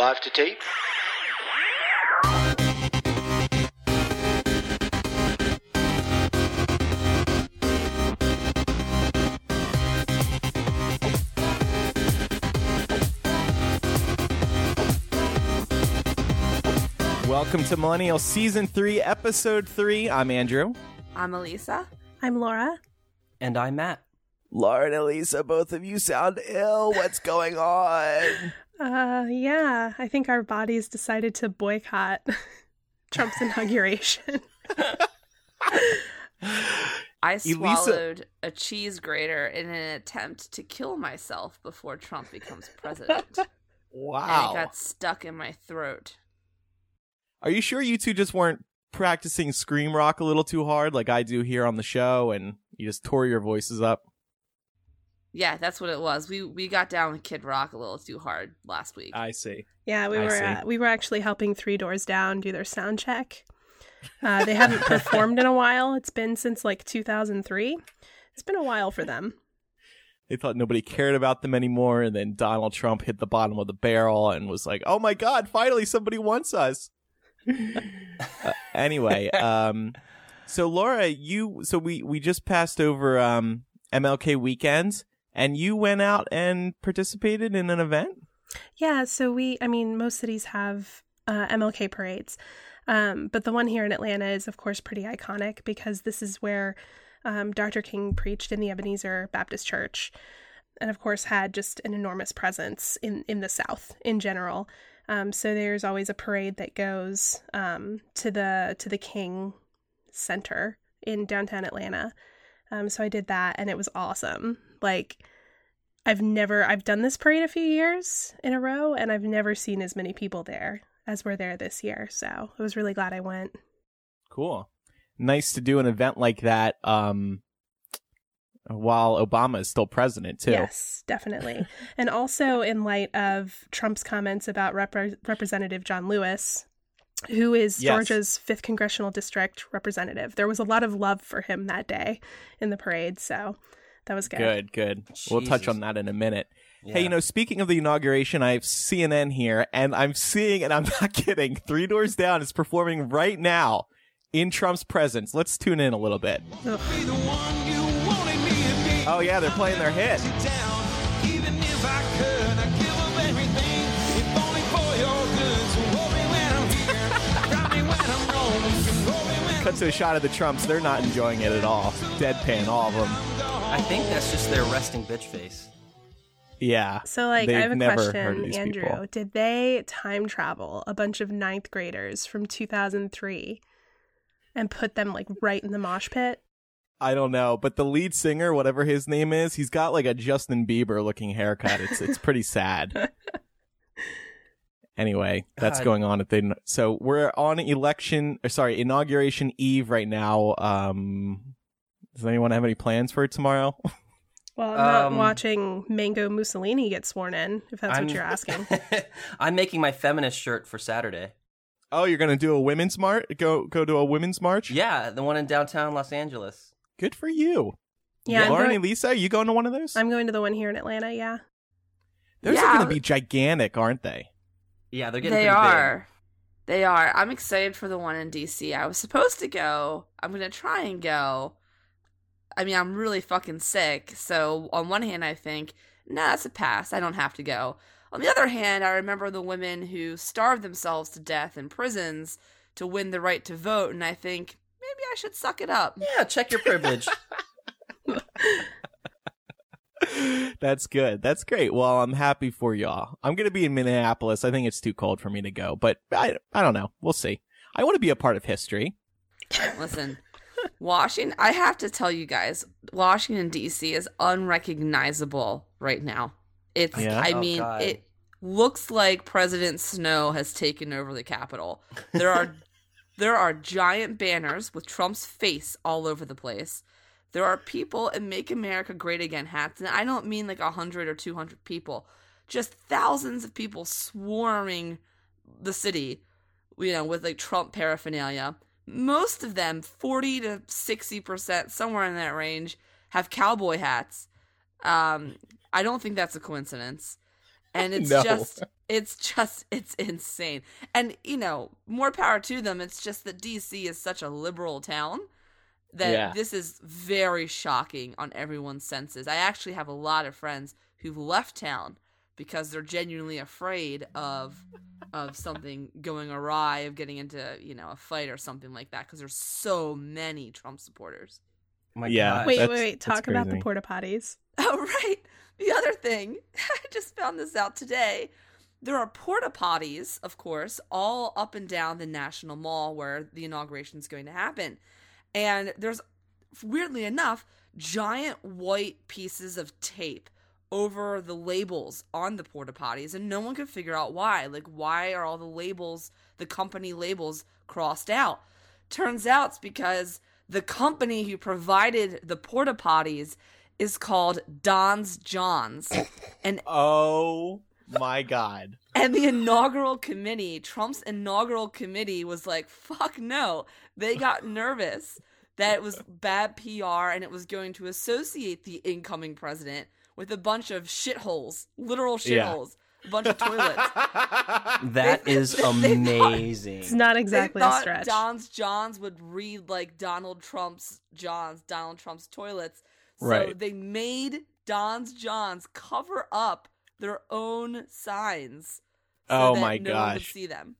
Live to tape. Welcome to Millennial Season 3, Episode 3. I'm Andrew. I'm Elisa. I'm Laura. And I'm Matt. Laura and Elisa, both of you sound ill. What's going on? Uh, yeah, I think our bodies decided to boycott Trump's inauguration. I Elisa- swallowed a cheese grater in an attempt to kill myself before Trump becomes president. Wow. And it got stuck in my throat. Are you sure you two just weren't practicing Scream Rock a little too hard like I do here on the show and you just tore your voices up? Yeah, that's what it was. We we got down with Kid Rock a little too hard last week. I see. yeah, we I were uh, we were actually helping Three Doors Down do their sound check. Uh, they haven't performed in a while. It's been since like 2003. It's been a while for them. They thought nobody cared about them anymore, and then Donald Trump hit the bottom of the barrel and was like, "Oh my God! Finally, somebody wants us." Uh, anyway, um, so Laura, you, so we we just passed over um MLK weekends, and you went out and participated in an event. Yeah, so we, I mean, most cities have uh, MLK parades. Um, but the one here in Atlanta is, of course, pretty iconic because this is where um, Dr. King preached in the Ebenezer Baptist Church. And, of course, had just an enormous presence in, in the South in general. Um, so there's always a parade that goes um, to the to the King Center in downtown Atlanta. Um, so I did that, and it was awesome. Like I've never I've done this parade a few years in a row and I've never seen as many people there as were there this year. So I was really glad I went. Cool, nice to do an event like that. Um, while Obama is still president too. Yes, definitely. and also in light of Trump's comments about Rep- Representative John Lewis, who is Yes. Georgia's 5th congressional district representative. There was a lot of love for him that day in the parade, so that was good. Good, good. We'll touch on that in a minute. Yeah. Hey, you know, speaking of the inauguration, I have CNN here, and I'm seeing, and I'm not kidding, Three Doors Down is performing right now in Trump's presence. Let's tune in a little bit. Ugh. Oh, yeah, they're playing their hit. Cut to a shot of the Trumps. They're not enjoying it at all. Deadpan, all of them. I think that's just their resting bitch face. Yeah. So, like, I have a never question, Andrew. people. Did they time travel a bunch of ninth graders from 2003 and put them, like, right in the mosh pit? I don't know, but the lead singer, whatever his name is, he's got like a Justin Bieber looking haircut. It's it's pretty sad. Anyway, that's God. going on at the so we're on election or sorry, inauguration eve right now. Um does anyone have any plans for tomorrow? Well, I'm not Um, watching Mango Mussolini get sworn in, if that's I'm- what you're asking. I'm making my feminist shirt for Saturday. oh, you're gonna do a women's march? Go go to a women's march? Yeah, the one in downtown Los Angeles. Good for you. Yeah, I'm, Lauren going, and Lisa, are you going to one of those? I'm going to the one here in Atlanta, yeah. Those are gonna be gigantic, aren't they? Yeah, they're getting They are. They are. I'm excited for the one in DC. I was supposed to go. I'm going to try and go. I mean, I'm really fucking sick. So, on one hand, I think, nah, that's a pass. I don't have to go. On the other hand, I remember the women who starved themselves to death in prisons to win the right to vote, and I think maybe I should suck it up. Yeah, check your privilege. That's good. That's great. Well, I'm happy for y'all. I'm going to be in Minneapolis. I think it's too cold for me to go, but I, I don't know. We'll see. I want to be a part of history. Listen, Washington, I have to tell you guys, Washington D.C. is unrecognizable right now. It's, Yeah? I Oh, mean, God. it. looks like President Snow has taken over the Capitol. There are there are giant banners with Trump's face all over the place. There are people in Make America Great Again hats, and I don't mean like a hundred or two hundred people, just thousands of people swarming the city, you know, with like Trump paraphernalia. Most of them, forty to sixty percent, somewhere in that range, have cowboy hats. Um, I don't think that's a coincidence. And it's No. just it's just it's insane. And you know, more power to them. It's just that DC is such a liberal town that Yeah. this is very shocking on everyone's senses. I actually have a lot of friends who've left town because they're genuinely afraid of of something going awry, of getting into, you know, a fight or something like that because there's so many Trump supporters. Oh my Yeah. God. Wait, wait, That's- wait. Talk about the porta potties. Oh, right. The other thing, I just found this out today. There are porta potties, of course, all up and down the National Mall where the inauguration is going to happen. And there's, weirdly enough, giant white pieces of tape over the labels on the porta potties, and no one could figure out why. Like, why are all the labels, the company labels, crossed out? Turns out it's because the company who provided the porta potties is called Don's Johns. and Oh my god. And the inaugural committee, Trump's inaugural committee was like, fuck no. They got nervous that it was bad PR and it was going to associate the incoming president with a bunch of shitholes, literal Yeah. shitholes, a bunch of toilets. That They- is they thought- amazing. It's not exactly they a stretch. Don's Johns would read like Donald Trump's Johns, Donald Trump's toilets. So Right. they made Don's Johns cover up their own signs. So Oh my no gosh. see them.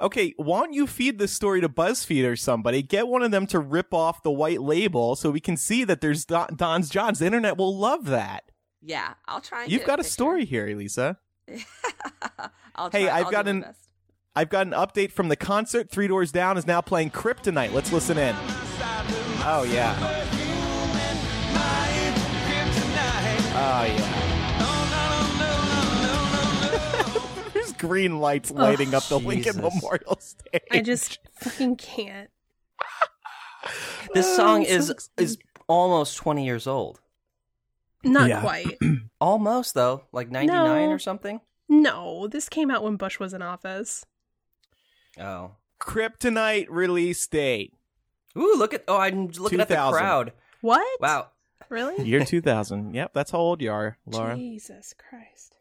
Okay, why don't you feed this story to BuzzFeed or somebody? Get one of them to rip off the white label so we can see that there's Don- Don's Johns. The internet will love that. Yeah, I'll try. And You've got a picture. story here, Elisa. I'll Hey, try, I've I'll got an- I've got an update from the concert. Three Doors Down is now playing Kryptonite. Let's listen in. Oh yeah. Oh yeah. Green lights oh, lighting up the Lincoln Memorial Stage. I just fucking can't. This Oh, song I'm so is is almost 20 years old. Not Yeah. quite. Almost though, like 99 No. or something. No, this came out when Bush was in office. Oh. Kryptonite release date. Ooh, look at oh, I'm looking at the crowd. What? Wow. Really? Year 2000. Yep, that's how old you are, Laura. Jesus Christ.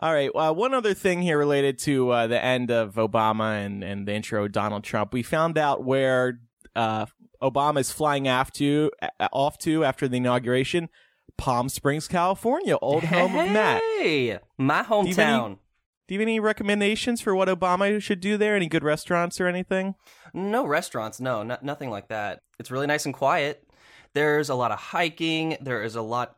All right. Well, one other thing here related to uh, the end of Obama and, and the intro of Donald Trump. We found out where uh, Obama is flying after, uh, off to after the inauguration. Palm Springs, California, old home of Matt. Hey, my you any- hometown. Do you have any recommendations for what Obama should do there? Any good restaurants or anything? No restaurants, no, no, nothing like that. It's really nice and quiet. There's a lot of hiking. There is a lot.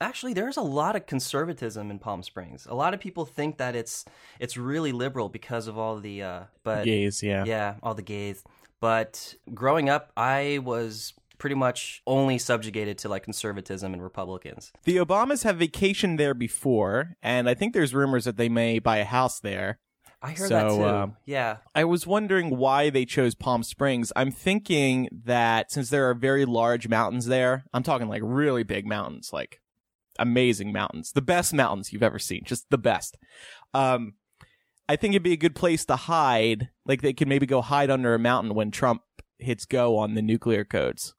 Actually, there's a lot of conservatism in Palm Springs. A lot of people think that it's it's really liberal because of all the uh, but Gays, yeah. yeah, all the gays. But growing up, I was pretty much only subjugated to like conservatism and Republicans. The Obamas have vacationed there before, and I think there's rumors that they may buy a house there. I heard So, that too. um, yeah, I was wondering why they chose Palm Springs. I'm thinking that since there are very large mountains there, I'm talking like really big mountains, like amazing mountains, the best mountains you've ever seen, just the best. Um, I think it'd be a good place to hide. Like they could maybe go hide under a mountain when Trump hits go on the nuclear codes.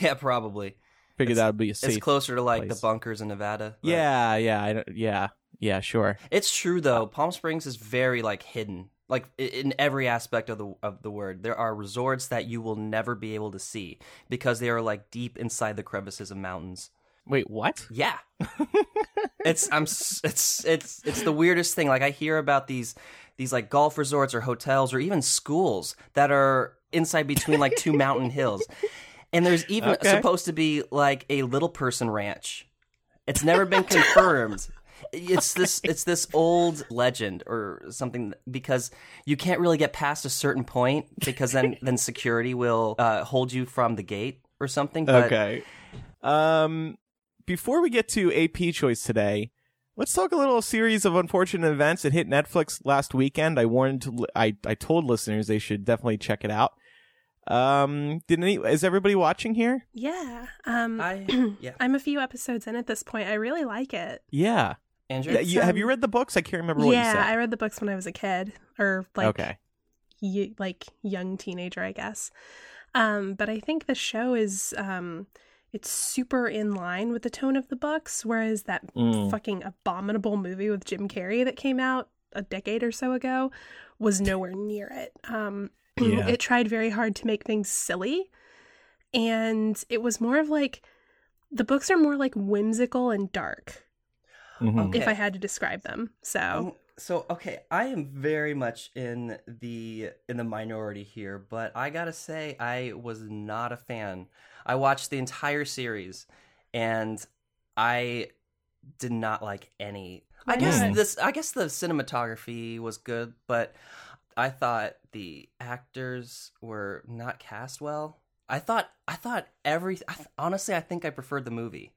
yeah, probably. Figure that would be a It's closer to like place. the bunkers in Nevada. but- yeah, yeah, I don't, yeah, yeah, sure. It's true though. Palm Springs is very like hidden, like in every aspect of the of the word. There are resorts that you will never be able to see because they are like deep inside the crevices of mountains. Wait, what? Yeah, it's I'm it's it's it's the weirdest thing. Like I hear about these these like golf resorts or hotels or even schools that are inside between like two mountain hills, and there's even Okay. supposed to be like a little person ranch. It's never been confirmed. It's this it's this old legend or something because you can't really get past a certain point because then then security will uh, hold you from the gate or something. But okay. Um, before we get to AP choice today, Let's talk a little series of unfortunate events. that hit Netflix last weekend. I warned, I, I told listeners they should definitely check it out. Um, did any, is everybody watching here? Yeah. Um, I yeah. I'm a few episodes in at this point. I really like it. Yeah. Andrew, Yeah, you, have you um, read the books? I can't remember what yeah, you said. Yeah, I read the books when I was a kid, or like okay. y- like young teenager, I guess. Um, but I think the show is um, it's super in line with the tone of the books, whereas that Mm. fucking abominable movie with Jim Carrey that came out a decade or so ago was nowhere near it. Um, Yeah. it tried very hard to make things silly, and it was more of like the books are more like whimsical and dark, Mhm. Okay. if I had to describe them. So Um, so okay, I am very much in the in the minority here, but I gotta say I was not a fan. I watched the entire series, and I did not like any. I guess not? this. I guess the cinematography was good, but I thought the actors were not cast well. I thought. I thought every. I, th- honestly, I think I preferred the movie.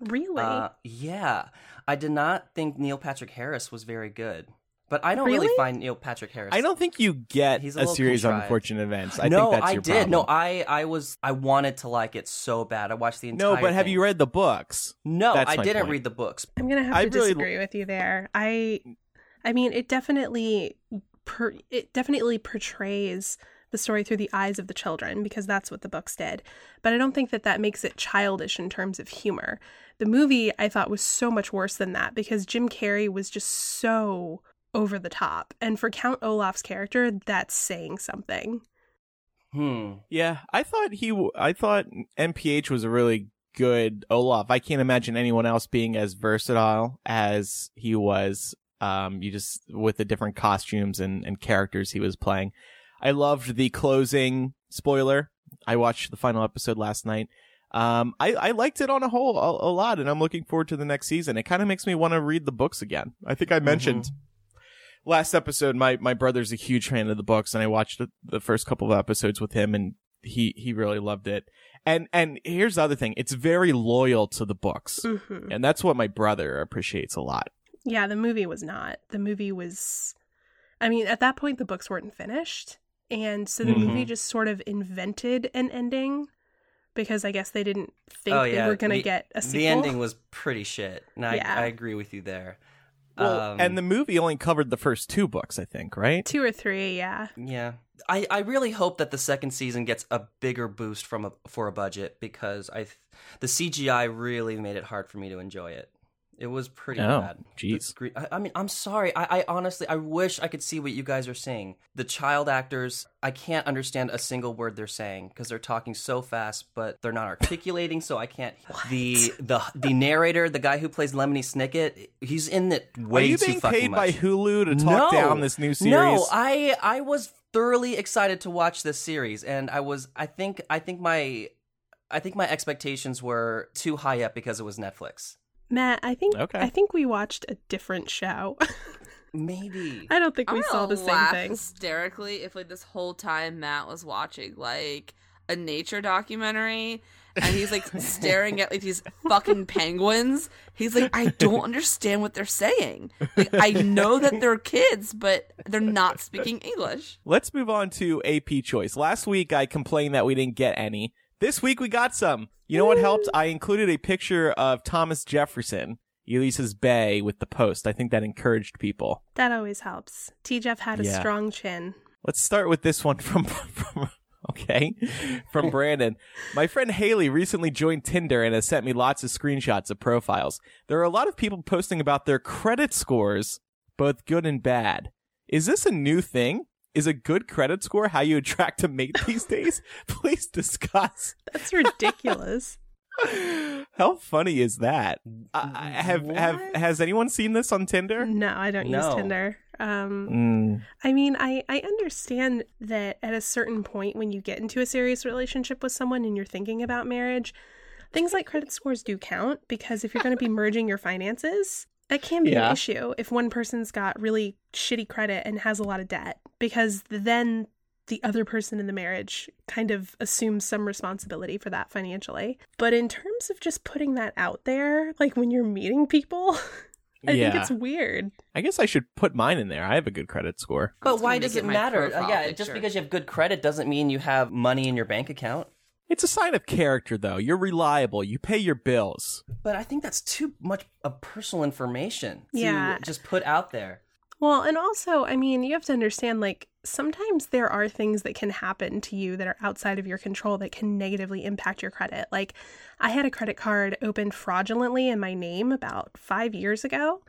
really, Uh, yeah, I did not think Neil Patrick Harris was very good, but I don't really, Really? find Neil Patrick Harris. I don't think you get He's a a, series of contrived. unfortunate events. I no, think that's I your did. problem. No, I, I was, I wanted to like it so bad. I watched the entire. no, but have thing. you read the books? No, That's I didn't point. read the books. I'm gonna have I to really- disagree with you there. I, I mean, it definitely, per, it definitely portrays the story through the eyes of the children because that's what the books did. But I don't think that that makes it childish in terms of humor. The movie I thought was so much worse than that because Jim Carrey was just so over the top, and for Count Olaf's character, that's saying something. Hmm. Yeah, I thought he. w- I thought NPH was a really good Olaf. I can't imagine anyone else being as versatile as he was. Um, you just with the different costumes and and characters he was playing. I loved the closing spoiler. I watched the final episode last night. Um, I, I liked it on a whole a, a lot, and I'm looking forward to the next season. It kind of makes me want to read the books again. I think I mentioned last episode my my brother's a huge fan of the books, and I watched the, the first couple of episodes with him, and he he really loved it. And and here's the other thing: it's very loyal to the books, hmm and that's what my brother appreciates a lot. Yeah, the movie was not. The movie was I mean, at that point the books weren't finished. And so the Mhm. movie just sort of invented an ending because I guess they didn't think Oh, they were going to get a sequel. The ending was pretty shit, and I, Yeah. I agree with you there. Well, Um, and the movie only covered the first two books, I think, right? two or three, yeah. Yeah. I, I really hope that the second season gets a bigger boost from a for a budget because I th- the CGI really made it hard for me to enjoy it. It was pretty Oh, bad. jeez. Gre- I, I mean, I'm sorry. I, I honestly, I wish I could see what you guys are saying. The child actors, I can't understand a single word they're saying because they're talking so fast, but they're not articulating, so I can't. What? The the the narrator, the guy who plays Lemony Snicket, he's in it way Are you being paid much. by Hulu to talk No. down this new series? No, I I was thoroughly excited to watch this series, and I was I think I think my I think my expectations were too high up because it was Netflix. Matt, I think Okay. I think we watched a different show. Maybe. I don't think I'm we saw the same thing. hysterically if like this whole time Matt was watching like a nature documentary and he's like staring at like these fucking penguins. He's like, I don't understand what they're saying. Like I know that they're kids, but they're not speaking English. Let's move on to AP choice. Last week I complained that we didn't get any. This week we got some. You know what helped? I included a picture of Thomas Jefferson, Elisa's Bay, with the post. I think that encouraged people. That always helps. T Jeff had a Yeah. strong chin. Let's start with this one from, from okay, from Brandon. My friend Haley recently joined Tinder and has sent me lots of screenshots of profiles. There are a lot of people posting about their credit scores, both good and bad. Is this a new thing? Is a good credit score how you attract a mate these days? Please discuss. That's ridiculous. How funny is that? I I have have has anyone seen this on Tinder? no, I don't use Tinder. Um Mm. I mean, I, I understand that at a certain point when you get into a serious relationship with someone and you're thinking about marriage, things like credit scores do count because if you're going to be merging your finances, that can be Yeah. an issue if one person's got really shitty credit and has a lot of debt because then the other person in the marriage kind of assumes some responsibility for that financially. But in terms of just putting that out there, like when you're meeting people, I yeah. think it's weird. I guess I should put mine in there. I have a good credit score. But It's why does it it matter? Uh, yeah, picture. just because you have good credit doesn't mean you have money in your bank account. It's a sign of character, though. You're reliable. You pay your bills. But I think that's too much of personal information to Yeah. just put out there. Well, and also, I mean, you have to understand like sometimes there are things that can happen to you that are outside of your control that can negatively impact your credit. Like, I had a credit card opened fraudulently in my name about five years ago,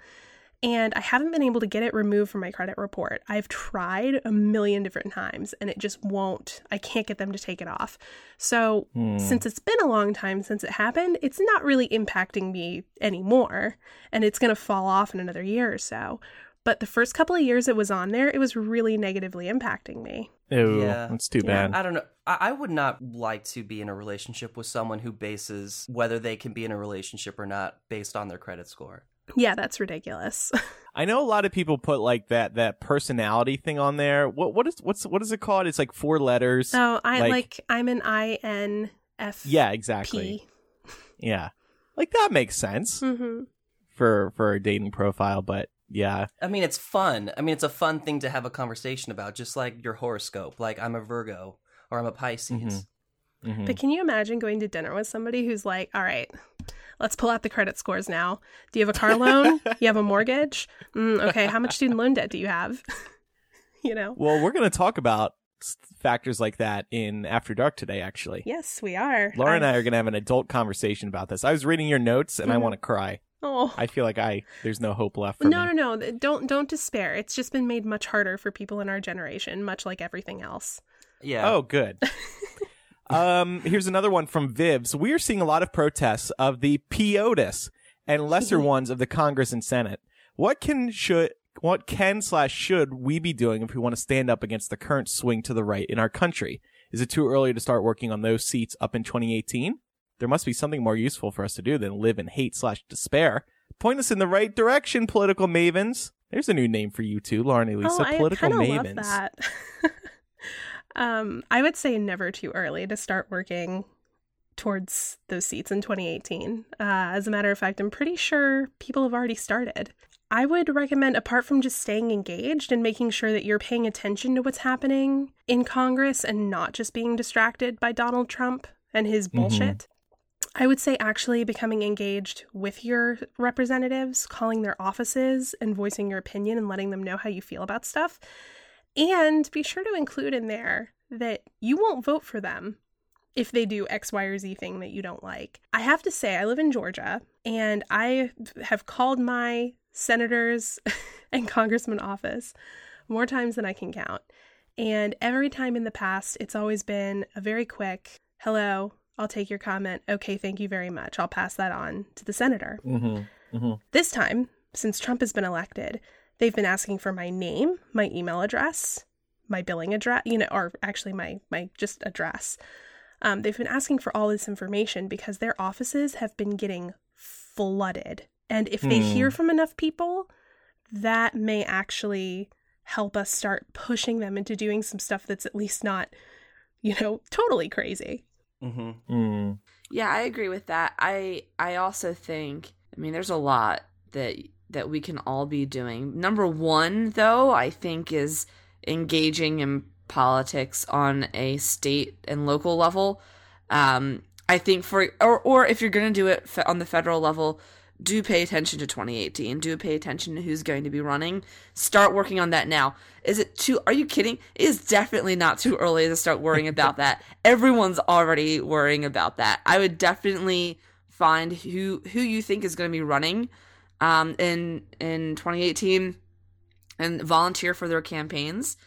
and I haven't been able to get it removed from my credit report. I've tried a million different times and it just won't, I can't get them to take it off. So, hmm. since it's been a long time since it happened, it's not really impacting me anymore, and it's going to fall off in another year or so. But the first couple of years it was on there, it was really negatively impacting me. Ew, Yeah. that's too Yeah. bad. I don't know. I, I would not like to be in a relationship with someone who bases whether they can be in a relationship or not based on their credit score. Yeah, that's ridiculous. I know a lot of people put like that that personality thing on there. What what is what's what is it called? It's like four letters. so I Like- like, I'm an INF. yeah, exactly. Yeah, like that makes sense Mm-hmm. for for a dating profile. But yeah, I mean, it's fun. I mean, it's a fun thing to have a conversation about, just like your horoscope. Like, I'm a Virgo or I'm a Pisces. Mhm. But can you imagine going to dinner with somebody who's like, all right, let's pull out the credit scores now. Do you have a car loan? you have a mortgage? Mm, okay, how much student loan debt do you have? you know? Well, we're going to talk about factors like that in After Dark today. Actually, Yes, we are. Laura and I I- are going to have an adult conversation about this. I was reading your notes and I Mhm. want to cry. Oh. I feel like I there's no hope left for No, me. no, no. Don't don't despair. It's just been made much harder for people in our generation, much like everything else. Yeah. Oh, good. um, here's another one from Viv. So we are seeing a lot of protests of the POTUS and lesser ones of the Congress and Senate. What can should what can slash should we be doing if we want to stand up against the current swing to the right in our country? Is it too early to start working on those seats up in 2018? There must be something more useful for us to do than live in hate slash despair. Point us in the right direction, political mavens. There's a new name for you too, Lauren Elisa. oh, I political kind of mavens. love that. um, I would say never too early to start working towards those seats in 2018. Uh, as a matter of fact, I'm pretty sure people have already started. I would recommend, apart from just staying engaged and making sure that you're paying attention to what's happening in Congress and not just being distracted by Donald Trump and his bullshit. I would say actually becoming engaged with your representatives, calling their offices and voicing your opinion and letting them know how you feel about stuff. And be sure to include in there that you won't vote for them if they do X, Y, or Z thing that you don't like. I have to say, I live in Georgia and I have called my senators and congressman office more times than I can count. And every time in the past, it's always been a very quick, hello, I'll take your comment. Okay, thank you very much. I'll pass that on to the senator. Mm-hmm. This time, since Trump has been elected, they've been asking for my name, my email address, my billing address, you know, or actually my my just address. Um, they've been asking for all this information because their offices have been getting flooded. And if they Hmm. hear from enough people, that may actually help us start pushing them into doing some stuff that's at least not, you know, totally crazy. Mm-hmm. Mm. Yeah, I agree with that. I I also think I mean there's a lot that that we can all be doing. Number 1 though, I think is engaging in politics on a state and local level. Um I think for or or if you're going to do it on the federal level, do pay attention to 2018. Do pay attention to who's going to be running. Start working on that now. Is it too? Are you kidding? It is definitely not too early to start worrying about that. Everyone's already worrying about that. I would definitely find who who you think is going to be running um, in in 2018 and volunteer for their campaigns.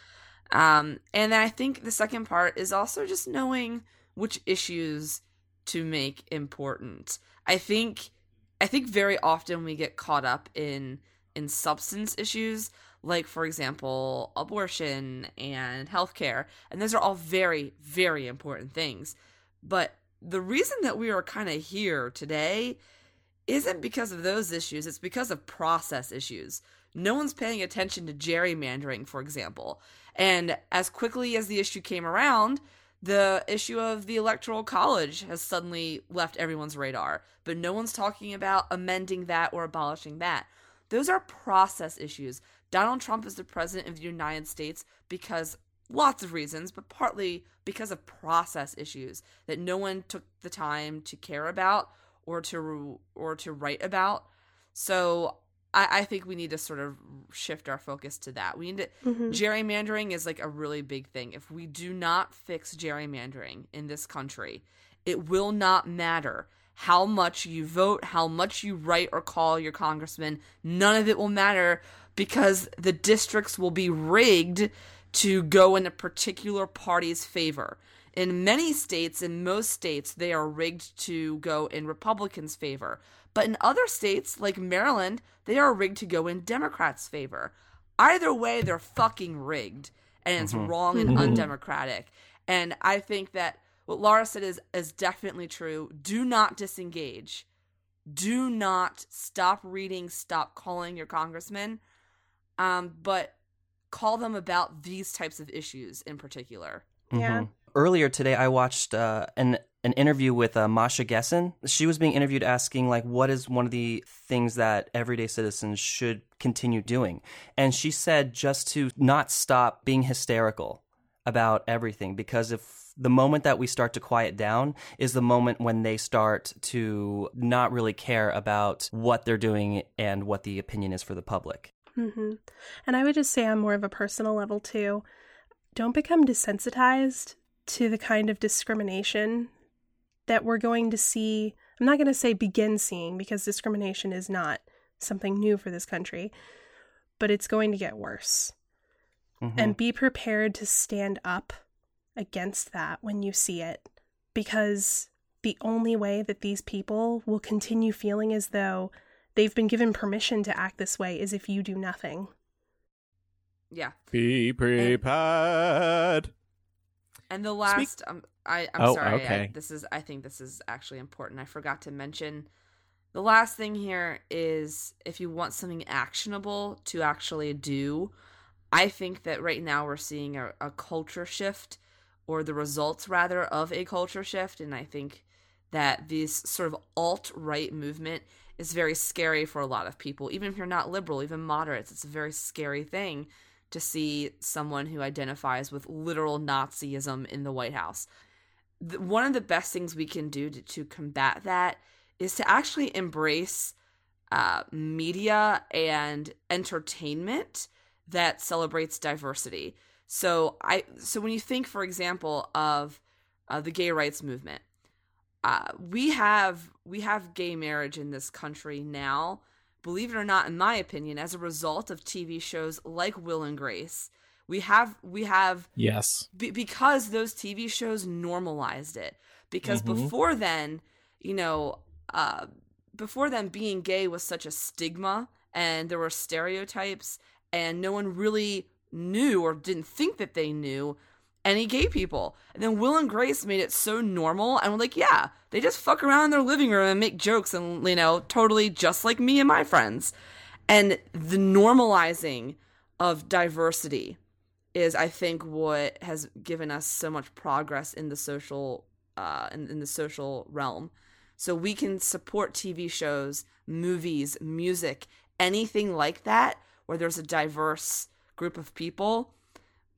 Um, and then I think the second part is also just knowing which issues to make important. I think I think very often we get caught up in in substance issues like for example abortion and healthcare and those are all very very important things but the reason that we are kind of here today isn't because of those issues it's because of process issues no one's paying attention to gerrymandering for example and as quickly as the issue came around the issue of the electoral college has suddenly left everyone's radar, but no one's talking about amending that or abolishing that. Those are process issues. Donald Trump is the president of the United States because lots of reasons, but partly because of process issues that no one took the time to care about or to or to write about. So I, I think we need to sort of shift our focus to that. We need to Mhm. gerrymandering is like a really big thing. If we do not fix gerrymandering in this country, it will not matter how much you vote, how much you write or call your congressman. None of it will matter because the districts will be rigged to go in a particular party's favor. In many states, in most states, they are rigged to go in Republicans' favor. But in other states, like Maryland, they are rigged to go in Democrats' favor. Either way, they're fucking rigged. And it's wrong and undemocratic. And I think that what Laura said is, is definitely true. Do not disengage. Do not stop reading, stop calling your congressman. Um, but call them about these types of issues in particular. Yeah. Mhm. Earlier today, I watched uh, an an interview with uh, Masha Gessen. She was being interviewed asking like, what is one of the things that everyday citizens should continue doing, and she said just to not stop being hysterical about everything because if the moment that we start to quiet down is the moment when they start to not really care about what they're doing and what the opinion is for the public. hmm And I would just say on more of a personal level too, don't become desensitized to the kind of discrimination that we're going to see. I'm not going to say begin seeing because discrimination is not something new for this country, but it's going to get worse. Mhm. And be prepared to stand up against that when you see it because the only way that these people will continue feeling as though they've been given permission to act this way is if you do nothing. Yeah. Be prepared. And the last, um, I, I'm Oh, sorry. I- this is, I think this is actually important. I forgot to mention. The last thing here is if you want something actionable to actually do, I think that right now we're seeing a, a culture shift, or the results rather of a culture shift, and I think that this sort of alt right movement is very scary for a lot of people. Even if you're not liberal, even moderates, it's a very scary thing to see someone who identifies with literal Nazism in the White House. The, one of the best things we can do to, to combat that is to actually embrace uh, media and entertainment that celebrates diversity. So I so when you think, for example, of uh, the gay rights movement, uh, we have we have gay marriage in this country now. Believe it or not, in my opinion, as a result of TV shows like Will and Grace, we have we have Yes. be- because those TV shows normalized it. Because Mhm. before then, you know, uh, before then, being gay was such a stigma, and there were stereotypes, and no one really knew or didn't think that they knew any gay people. And then Will and Grace made it so normal, and we're like, yeah, they just fuck around in their living room and make jokes, and you know, totally just like me and my friends. And the normalizing of diversity is I think what has given us so much progress in the social uh in, in the social realm. So we can support TV shows, movies, music, anything like that where there's a diverse group of people.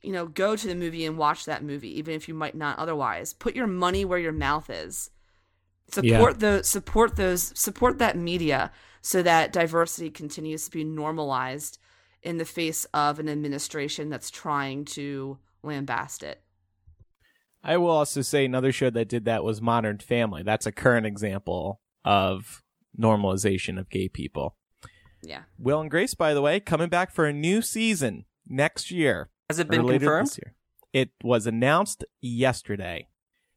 You know, go to the movie and watch that movie even if you might not otherwise. Put your money where your mouth is. Support those support those support that media so that diversity continues to be normalized in the face of an administration that's trying to lambast it. I will also say another show that did that was Modern Family. That's a current example of normalization of gay people. Yeah. Will and Grace, by the way, coming back for a new season next year. Has it been later confirmed? this year. It was announced yesterday.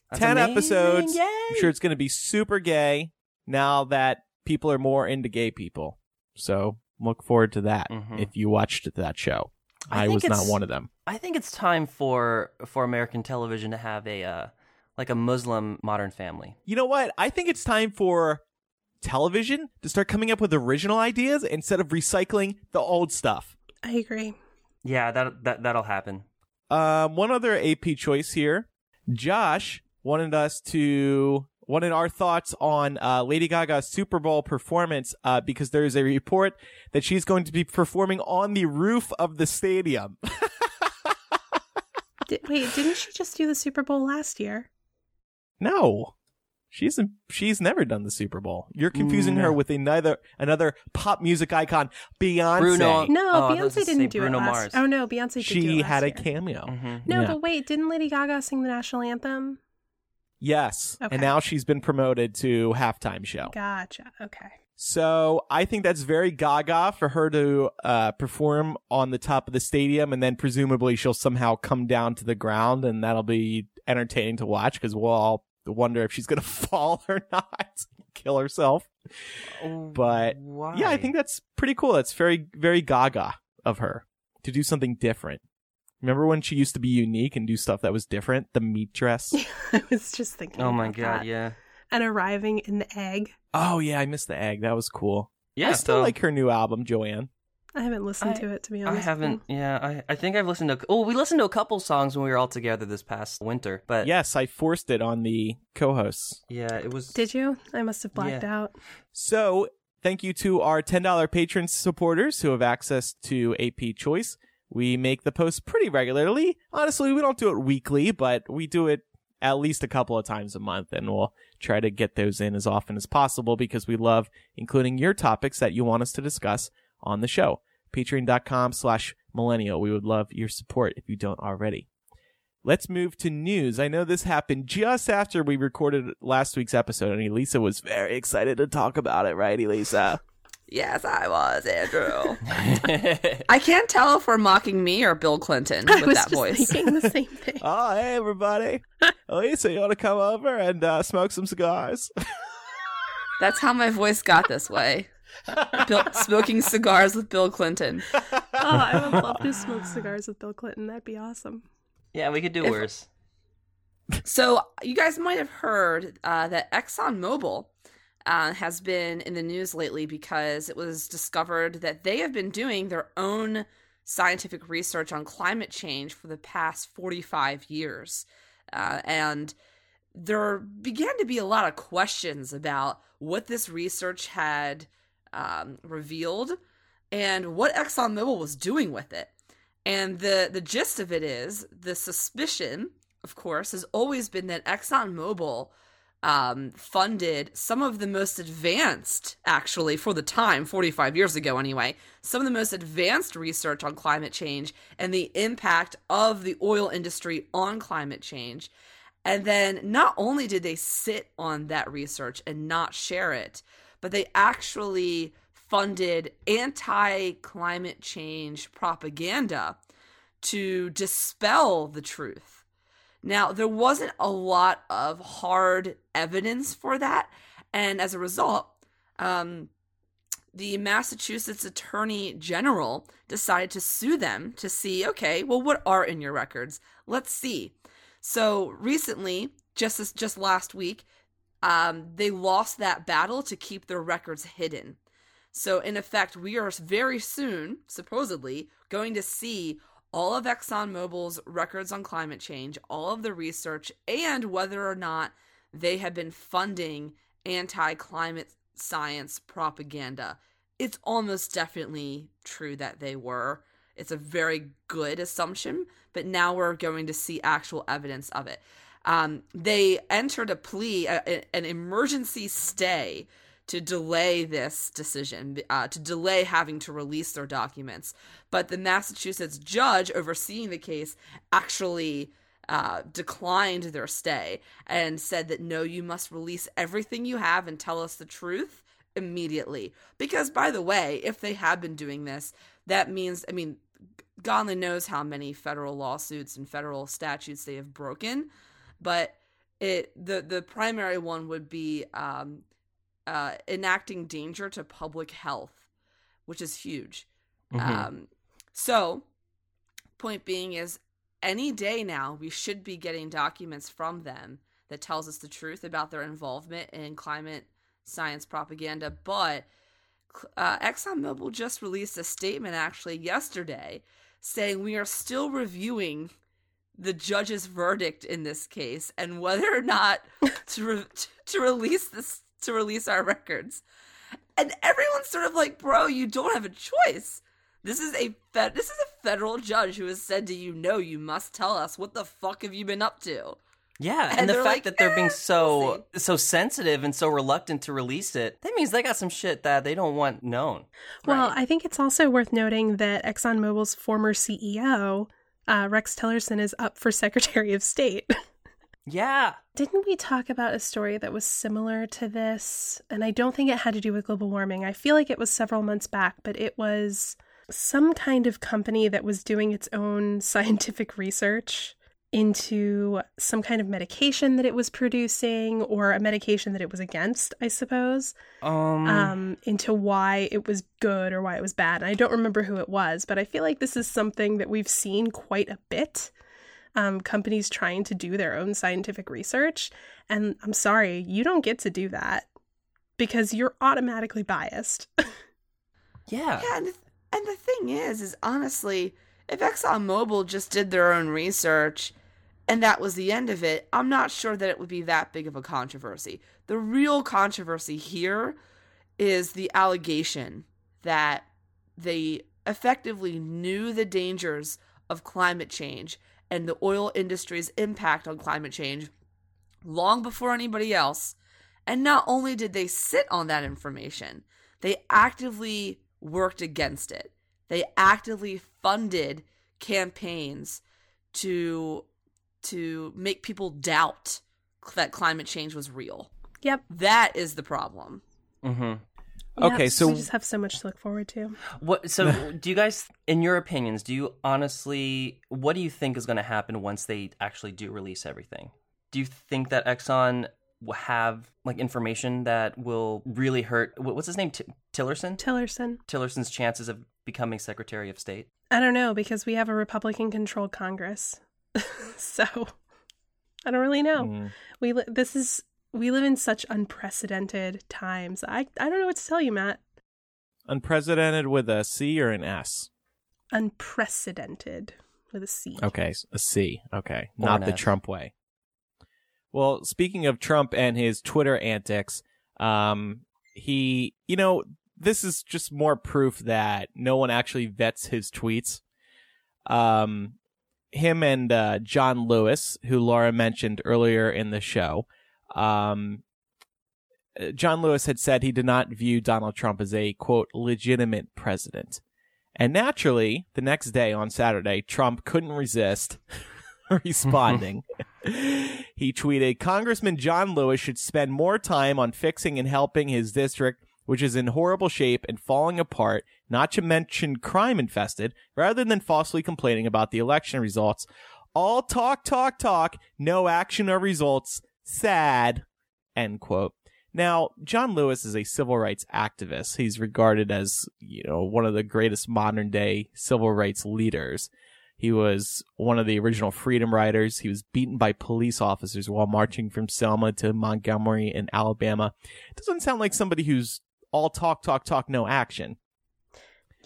That's 10 amazing. episodes. Yay! I'm sure it's going to be super gay now that people are more into gay people. So look forward to that Mhm. if you watched that show. I I, was not one of them. I think it's time for for American television to have a uh, like a Muslim Modern Family. You know what? I think it's time for television to start coming up with original ideas instead of recycling the old stuff. I agree. Yeah, that that that'll happen. Um, one other AP choice here. Josh wanted us to wanted our thoughts on uh, Lady Gaga's Super Bowl performance uh, because there is a report that she's going to be performing on the roof of the stadium. Di- wait, didn't she just do the Super Bowl last year? no, she's she's never done the Super Bowl. You're confusing her No. with another another pop music icon, Beyonce. Bruno- No, Oh, I thought it was Beyonce didn't do Bruno it last. Mars. Oh no, Beyonce did do it She last had a year. cameo. Mhm. No, Yeah. but wait, didn't Lady Gaga sing the national anthem? Yes, Okay. and now she's been promoted to halftime show. Gotcha. Okay. So I think that's very gaga for her to uh, perform on the top of the stadium, and then presumably she'll somehow come down to the ground, and that'll be entertaining to watch because we'll all wonder if she's gonna fall or not, kill herself. But, Why? Yeah, I think that's pretty cool. That's very very gaga of her to do something different. Remember when she used to be unique and do stuff that was different? The meat dress. I was just thinking. Oh my about god, that. yeah. And arriving in the egg. oh yeah, I missed the egg. That was cool. Yeah, I still so- like her new album, Joanne. I haven't listened I- to it to be honest. I haven't. Mm. Yeah, I, I think I've listened to. Oh, we listened to a couple songs when we were all together this past winter. But Yes, I forced it on the co-hosts. yeah, it was. Did you? I must have blacked Yeah. out. So, thank you to our $10 patron supporters who have access to AP Choice. We make the post pretty regularly. Honestly, we don't do it weekly, but we do it at least a couple of times a month, and we'll try to get those in as often as possible because we love including your topics that you want us to discuss on the show. Patreon.com slash millennial. We would love your support if you don't already. Let's move to news. I know this happened just after we recorded last week's episode, and Elisa was very excited to talk about it, right, Elisa? Yes, I was, Andrew. I can't tell if we're mocking me or Bill Clinton I with was that just voice. thinking the same thing. Oh, hey, everybody. Elisa, you want to come over and uh, smoke some cigars? That's how my voice got this way. Bill, smoking cigars with Bill Clinton. Oh, I would love to smoke cigars with Bill Clinton. That'd be awesome. yeah, we could do If- worse. So you guys might have heard uh, that ExxonMobil uh, has been in the news lately because it was discovered that they have been doing their own scientific research on climate change for the past 45 years. Uh, and there began to be a lot of questions about what this research had um, revealed and what ExxonMobil was doing with it. And the, the gist of it is the suspicion, of course, has always been that ExxonMobil um, funded some of the most advanced, actually, for the time, 45 years ago anyway, some of the most advanced research on climate change and the impact of the oil industry on climate change. And then not only did they sit on that research and not share it, but they actually funded anti climate change propaganda to dispel the truth. Now, there wasn't a lot of hard evidence for that. And as a result, um, the Massachusetts Attorney General decided to sue them to see okay, well, what are in your records? Let's see. So recently, just this, just last week, um, they lost that battle to keep their records hidden. So in effect, we are very soon, supposedly, going to see all of ExxonMobil's records on climate change, all of the research, and whether or not they have been funding anti-climate science propaganda. It's almost definitely true that they were. It's a very good assumption, but now we're going to see actual evidence of it. Um, they entered a plea, a, a- an emergency stay to delay this decision, uh, to delay having to release their documents. But the Massachusetts judge overseeing the case actually uh, declined their stay and said that no, you must release everything you have and tell us the truth immediately. Because, by the way, if they have been doing this, that means, I mean, God only knows how many federal lawsuits and federal statutes they have broken, but it the the primary one would be um, uh, enacting danger to public health, which is huge. Mhm. Um, so, point being is, any day now we should be getting documents from them that tells us the truth about their involvement in climate science propaganda. But uh, ExxonMobil just released a statement actually yesterday saying we are still reviewing the judge's verdict in this case and whether or not to re- to release this to release our records. And everyone's sort of like, "Bro, you don't have a choice. This is a fed- this is a federal judge who has said to you, "No, you must tell us what the fuck have you been up to?" Yeah, and, And the fact like, that they're being "Eh, so we'll so sensitive and so reluctant to release it, that means they got some shit that they don't want known. Well, Right. I think it's also worth noting that ExxonMobil's former CEO, uh, Rex Tillerson, is up for Secretary of State. Yeah. Didn't we talk about a story that was similar to this? And I don't think it had to do with global warming. I feel like it was several months back, but it was some kind of company that was doing its own scientific research into some kind of medication that it was producing or a medication that it was against, I suppose, Um, um, into why it was good or why it was bad. And I don't remember who it was, but I feel like this is something that we've seen quite a bit um, companies trying to do their own scientific research. And I'm sorry, you don't get to do that because you're automatically biased. yeah. Yeah, and the, and the thing is, is honestly, if ExxonMobil just did their own research and that was the end of it, I'm not sure that it would be that big of a controversy. The real controversy here is the allegation that they effectively knew the dangers of climate change and the oil industry's impact on climate change long before anybody else. And not only did they sit on that information, they actively worked against it. They actively funded campaigns to to make people doubt that climate change was real. yep. That is the problem. Mm-hmm. Okay, so- we just have so much to look forward to. What? So, do you guys, in your opinions, do you honestly, what do you think is going to happen once they actually do release everything? Do you think that Exxon will have like information that will really hurt? What's his name? T- Tillerson. Tillerson. Tillerson's chances of becoming Secretary of State. I don't know because we have a Republican controlled Congress. so I don't really know. Mm. We li- this is we live in such unprecedented times. I I don't know what to tell you, Matt. unprecedented with a C or an S? Unprecedented with a C. Okay, a C. Okay, Or not the S. Trump way. Well, speaking of Trump and his Twitter antics, um, he, you know, this is just more proof that no one actually vets his tweets. Um, him and uh, John Lewis, who Laura mentioned earlier in the show, um, John Lewis had said he did not view Donald Trump as a quote legitimate president. And naturally, the next day on Saturday, Trump couldn't resist responding. he tweeted Congressman John Lewis should spend more time on fixing and helping his district, which is in horrible shape and falling apart, not to mention crime infested, rather than falsely complaining about the election results. All talk, talk, talk, no action or results. Sad. End quote. Now, John Lewis is a civil rights activist. He's regarded as, you know, one of the greatest modern day civil rights leaders. He was one of the original freedom riders. He was beaten by police officers while marching from Selma to Montgomery in Alabama. Doesn't sound like somebody who's all talk, talk, talk, no action.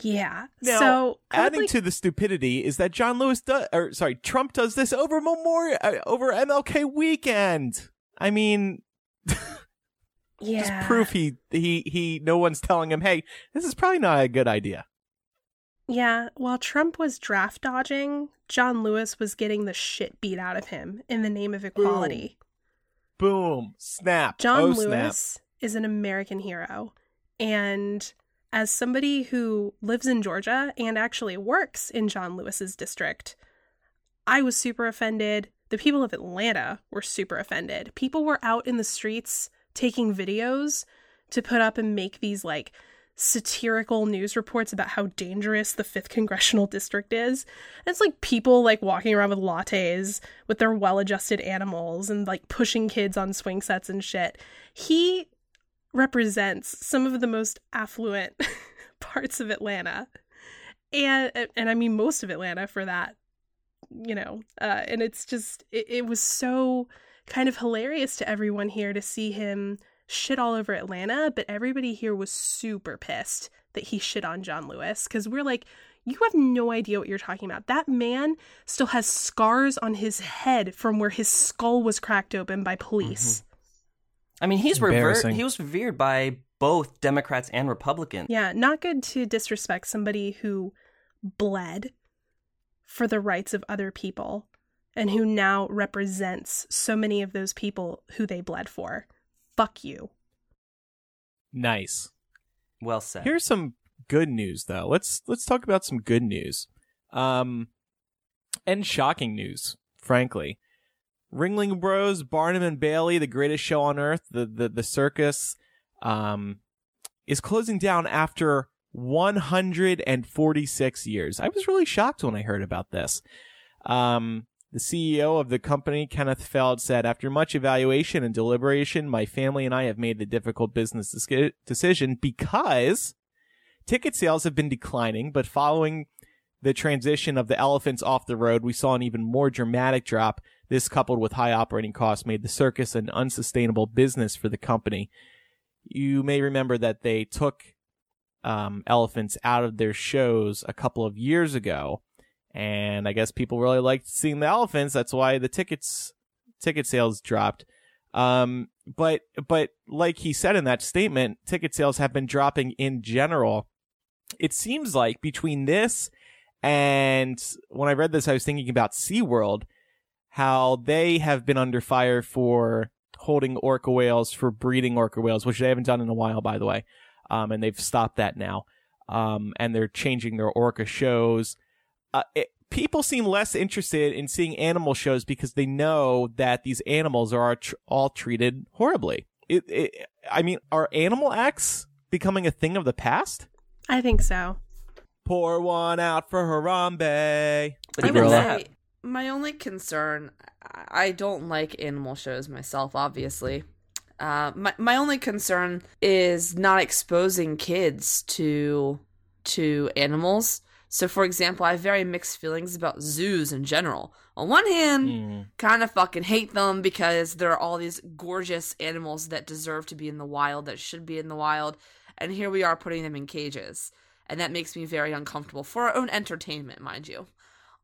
Yeah. Now, so adding like- to the stupidity is that John Lewis does, or sorry, Trump does this over Memorial, uh, over MLK weekend. I mean, yeah. just proof he he he. No one's telling him, hey, this is probably not a good idea. Yeah, while Trump was draft dodging, John Lewis was getting the shit beat out of him in the name of equality. Boom, snap. John oh, snap. Lewis is an American hero. And as somebody who lives in Georgia and actually works in John Lewis's district, I was super offended. The people of Atlanta were super offended. People were out in the streets taking videos to put up and make these like satirical news reports about how dangerous the 5th congressional district is. And it's like people like walking around with lattes with their well-adjusted animals and like pushing kids on swing sets and shit. He represents some of the most affluent parts of Atlanta. And and I mean most of Atlanta for that, you know. Uh and it's just it, it was so kind of hilarious to everyone here to see him shit all over Atlanta, but everybody here was super pissed that he shit on John Lewis because we're like, You have no idea what you're talking about. That man still has scars on his head from where his skull was cracked open by police. I mean, he's revered. He was revered by both Democrats and Republicans. Yeah, not good to disrespect somebody who bled for the rights of other people and who now represents so many of those people who they bled for. Fuck you. Nice. Well said. Here's some good news though. Let's let's talk about some good news. Um and shocking news, frankly. Ringling Bros, Barnum and Bailey, the greatest show on earth, the the, the circus, um, is closing down after 146 years. I was really shocked when I heard about this. Um, the CEO of the company, Kenneth Feld, said, After much evaluation and deliberation, my family and I have made the difficult business dis- decision because ticket sales have been declining, but following the transition of the elephants off the road, we saw an even more dramatic drop. This, coupled with high operating costs, made the circus an unsustainable business for the company. You may remember that they took um, elephants out of their shows a couple of years ago, and I guess people really liked seeing the elephants. That's why the tickets ticket sales dropped. Um, but but like he said in that statement, ticket sales have been dropping in general. It seems like between this and when I read this, I was thinking about SeaWorld, how they have been under fire for holding orca whales, for breeding orca whales, which they haven't done in a while, by the way. Um, and they've stopped that now. Um, and they're changing their orca shows. Uh, it, people seem less interested in seeing animal shows because they know that these animals are all treated horribly. It, it, I mean, are animal acts becoming a thing of the past? I think so. Pour one out for Harambe. But I even that, say my only concern, I don't like animal shows myself, obviously. Uh, my my only concern is not exposing kids to to animals. So, for example, I have very mixed feelings about zoos in general. On one hand, Mm. kind of fucking hate them because there are all these gorgeous animals that deserve to be in the wild, that should be in the wild, and here we are putting them in cages. And that makes me very uncomfortable for our own entertainment, mind you.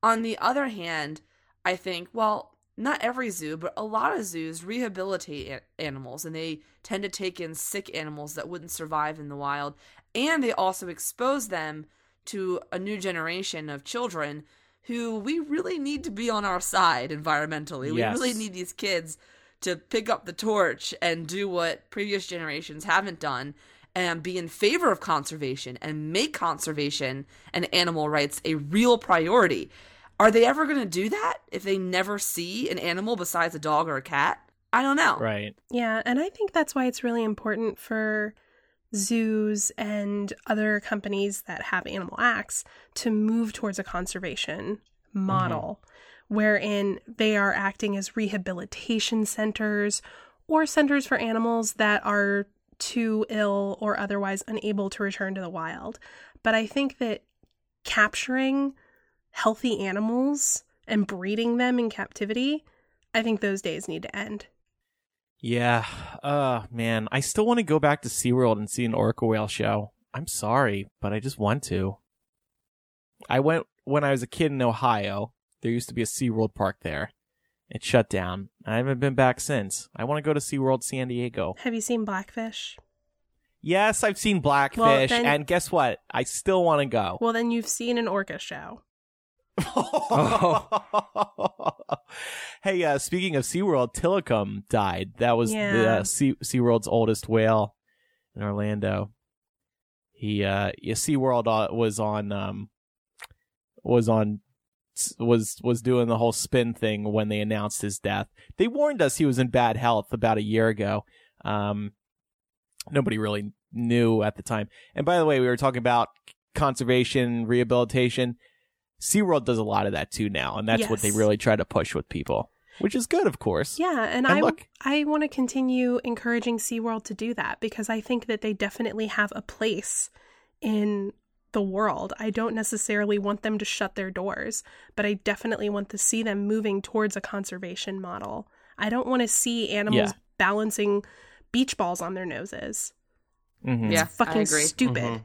On the other hand, I think, well, not every zoo, but a lot of zoos rehabilitate animals and they tend to take in sick animals that wouldn't survive in the wild. And they also expose them to a new generation of children who we really need to be on our side environmentally. Yes. We really need these kids to pick up the torch and do what previous generations haven't done and be in favor of conservation and make conservation and animal rights a real priority. Are they ever going to do that if they never see an animal besides a dog or a cat? I don't know. Right. Yeah, and I think that's why it's really important for zoos and other companies that have animal acts to move towards a conservation model mm-hmm. wherein they are acting as rehabilitation centers or centers for animals that are too ill or otherwise unable to return to the wild. But I think that capturing healthy animals and breeding them in captivity, I think those days need to end. Yeah. Uh man, I still want to go back to SeaWorld and see an orca whale show. I'm sorry, but I just want to. I went when I was a kid in Ohio. There used to be a SeaWorld park there. It shut down. I haven't been back since. I want to go to SeaWorld San Diego. Have you seen Blackfish? Yes, I've seen Blackfish, Well, then- and guess what? I still want to go. Well, then you've seen an orca show. hey, uh, speaking of SeaWorld, Tilikum died. That was the uh, sea SeaWorld's oldest whale in Orlando. He uh yeah, SeaWorld uh, was on um was on was was doing the whole spin thing when they announced his death. They warned us he was in bad health about a year ago. Um nobody really knew at the time. And by the way, we were talking about conservation, rehabilitation. SeaWorld does a lot of that too now, and that's what they really try to push with people, which is good, of course. Yeah, and, And I look- I want to continue encouraging SeaWorld to do that because I think that they definitely have a place in the world. I don't necessarily want them to shut their doors, but I definitely want to see them moving towards a conservation model. I don't want to see animals Yeah. balancing beach balls on their noses. Mm-hmm. Yeah, Fucking I agree. stupid. Mhm.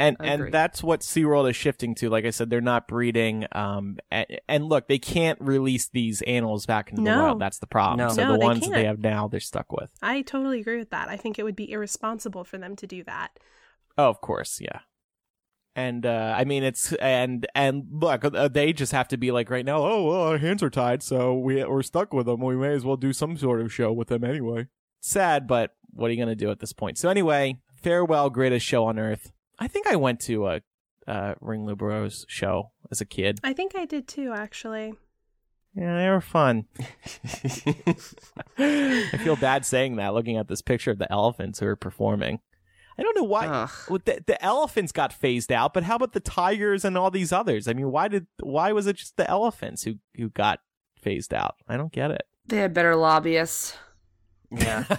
And and that's what SeaWorld is shifting to. Like I said, they're not breeding. Um, and, and look, they can't release these animals back into the No. wild. That's the problem. No. So No, the they ones that they have now, they're stuck with. I totally agree with that. I think it would be irresponsible for them to do that. Oh, of course, yeah. And uh, I mean, it's and and look, uh, they just have to be like right now. Oh, well, our hands are tied, so we we're stuck with them. We may as well do some sort of show with them anyway. Sad, but what are you gonna do at this point? So anyway, farewell, greatest show on earth. I think I went to a uh, Ring show as a kid. I think I did too, actually. Yeah, they were fun. I feel bad saying that, looking at this picture of the elephants who are performing. I don't know why. Ugh. Well, the, the elephants got phased out, but how about the tigers and all these others? I mean, why did why was it just the elephants who who got phased out? I don't get it. They had better lobbyists. Yeah.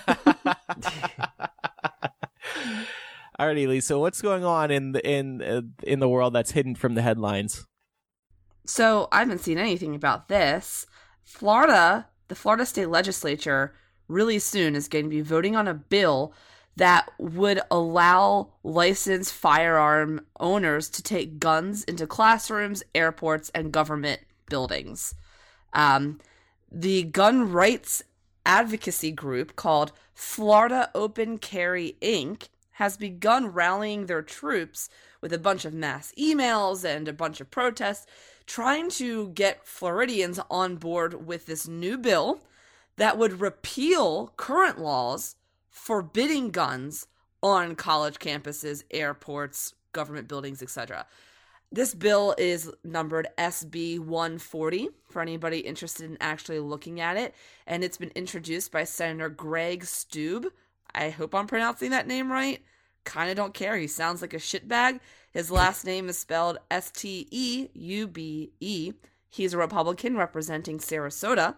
Alrighty, Lisa, what's going on in the in uh, in the world that's hidden from the headlines? So I haven't seen anything about this. Florida, the Florida state legislature, really soon is going to be voting on a bill that would allow licensed firearm owners to take guns into classrooms, airports, and government buildings. Um, the gun rights advocacy group called Florida Open Carry Inc. has begun rallying their troops with a bunch of mass emails and a bunch of protests, trying to get Floridians on board with this new bill that would repeal current laws forbidding guns on college campuses, airports, government buildings, etc. This bill is numbered SB 140 for anybody interested in actually looking at it, and it's been introduced by Senator Greg Steube. I hope I'm pronouncing that name right. Kind of don't care. He sounds like a shitbag. His last name is spelled S T E U B E. He's a Republican representing Sarasota.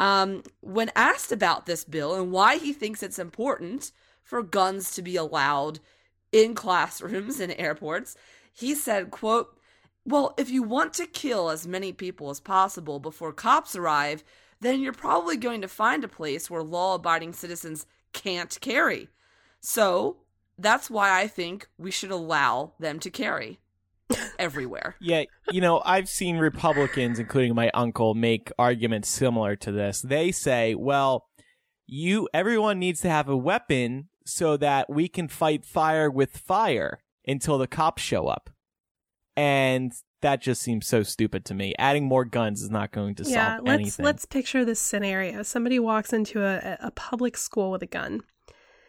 Um, when asked about this bill and why he thinks it's important for guns to be allowed in classrooms and airports, he said, quote, well, if you want to kill as many people as possible before cops arrive, then you're probably going to find a place where law abiding citizens can't carry. So that's why I think we should allow them to carry everywhere. Yeah, you know, I've seen Republicans, including my uncle, make arguments similar to this. They say, well, you everyone needs to have a weapon so that we can fight fire with fire until the cops show up. And that just seems so stupid to me. Adding more guns is not going to yeah, solve let's anything. let's picture this scenario. Somebody walks into a, a public school with a gun.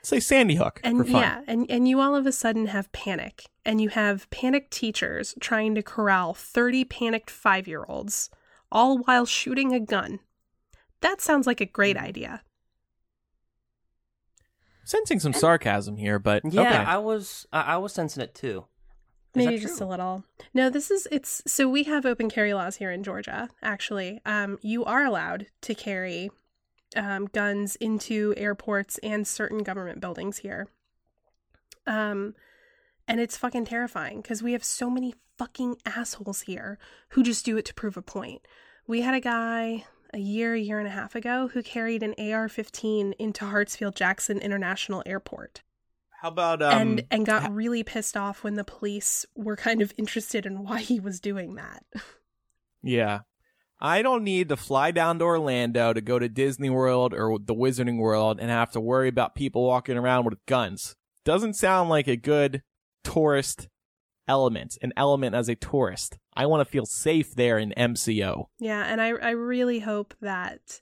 Say Sandy Hook And for fun. yeah, and, and you all of a sudden have panic. And you have panicked teachers trying to corral 30 panicked five year olds, all while shooting a gun. That sounds like a great Mm. idea. Sensing some sarcasm here, but Yeah, okay. I was I, I was sensing it too. Is Maybe just a little. No, this is it's so we have open carry laws here in Georgia. Actually, um, you are allowed to carry um, guns into airports and certain government buildings here. Um, and it's fucking terrifying because we have so many fucking assholes here who just do it to prove a point. We had a guy a year, year and a half ago who carried an AR-15 into Hartsfield Jackson International Airport How about um and and got really pissed off when the police were kind of interested in why he was doing that. Yeah. I don't need to fly down to Orlando to go to Disney World or the Wizarding World and have to worry about people walking around with guns. Doesn't sound like a good tourist element, an element as a tourist. I want to feel safe there in MCO. Yeah, and I I really hope that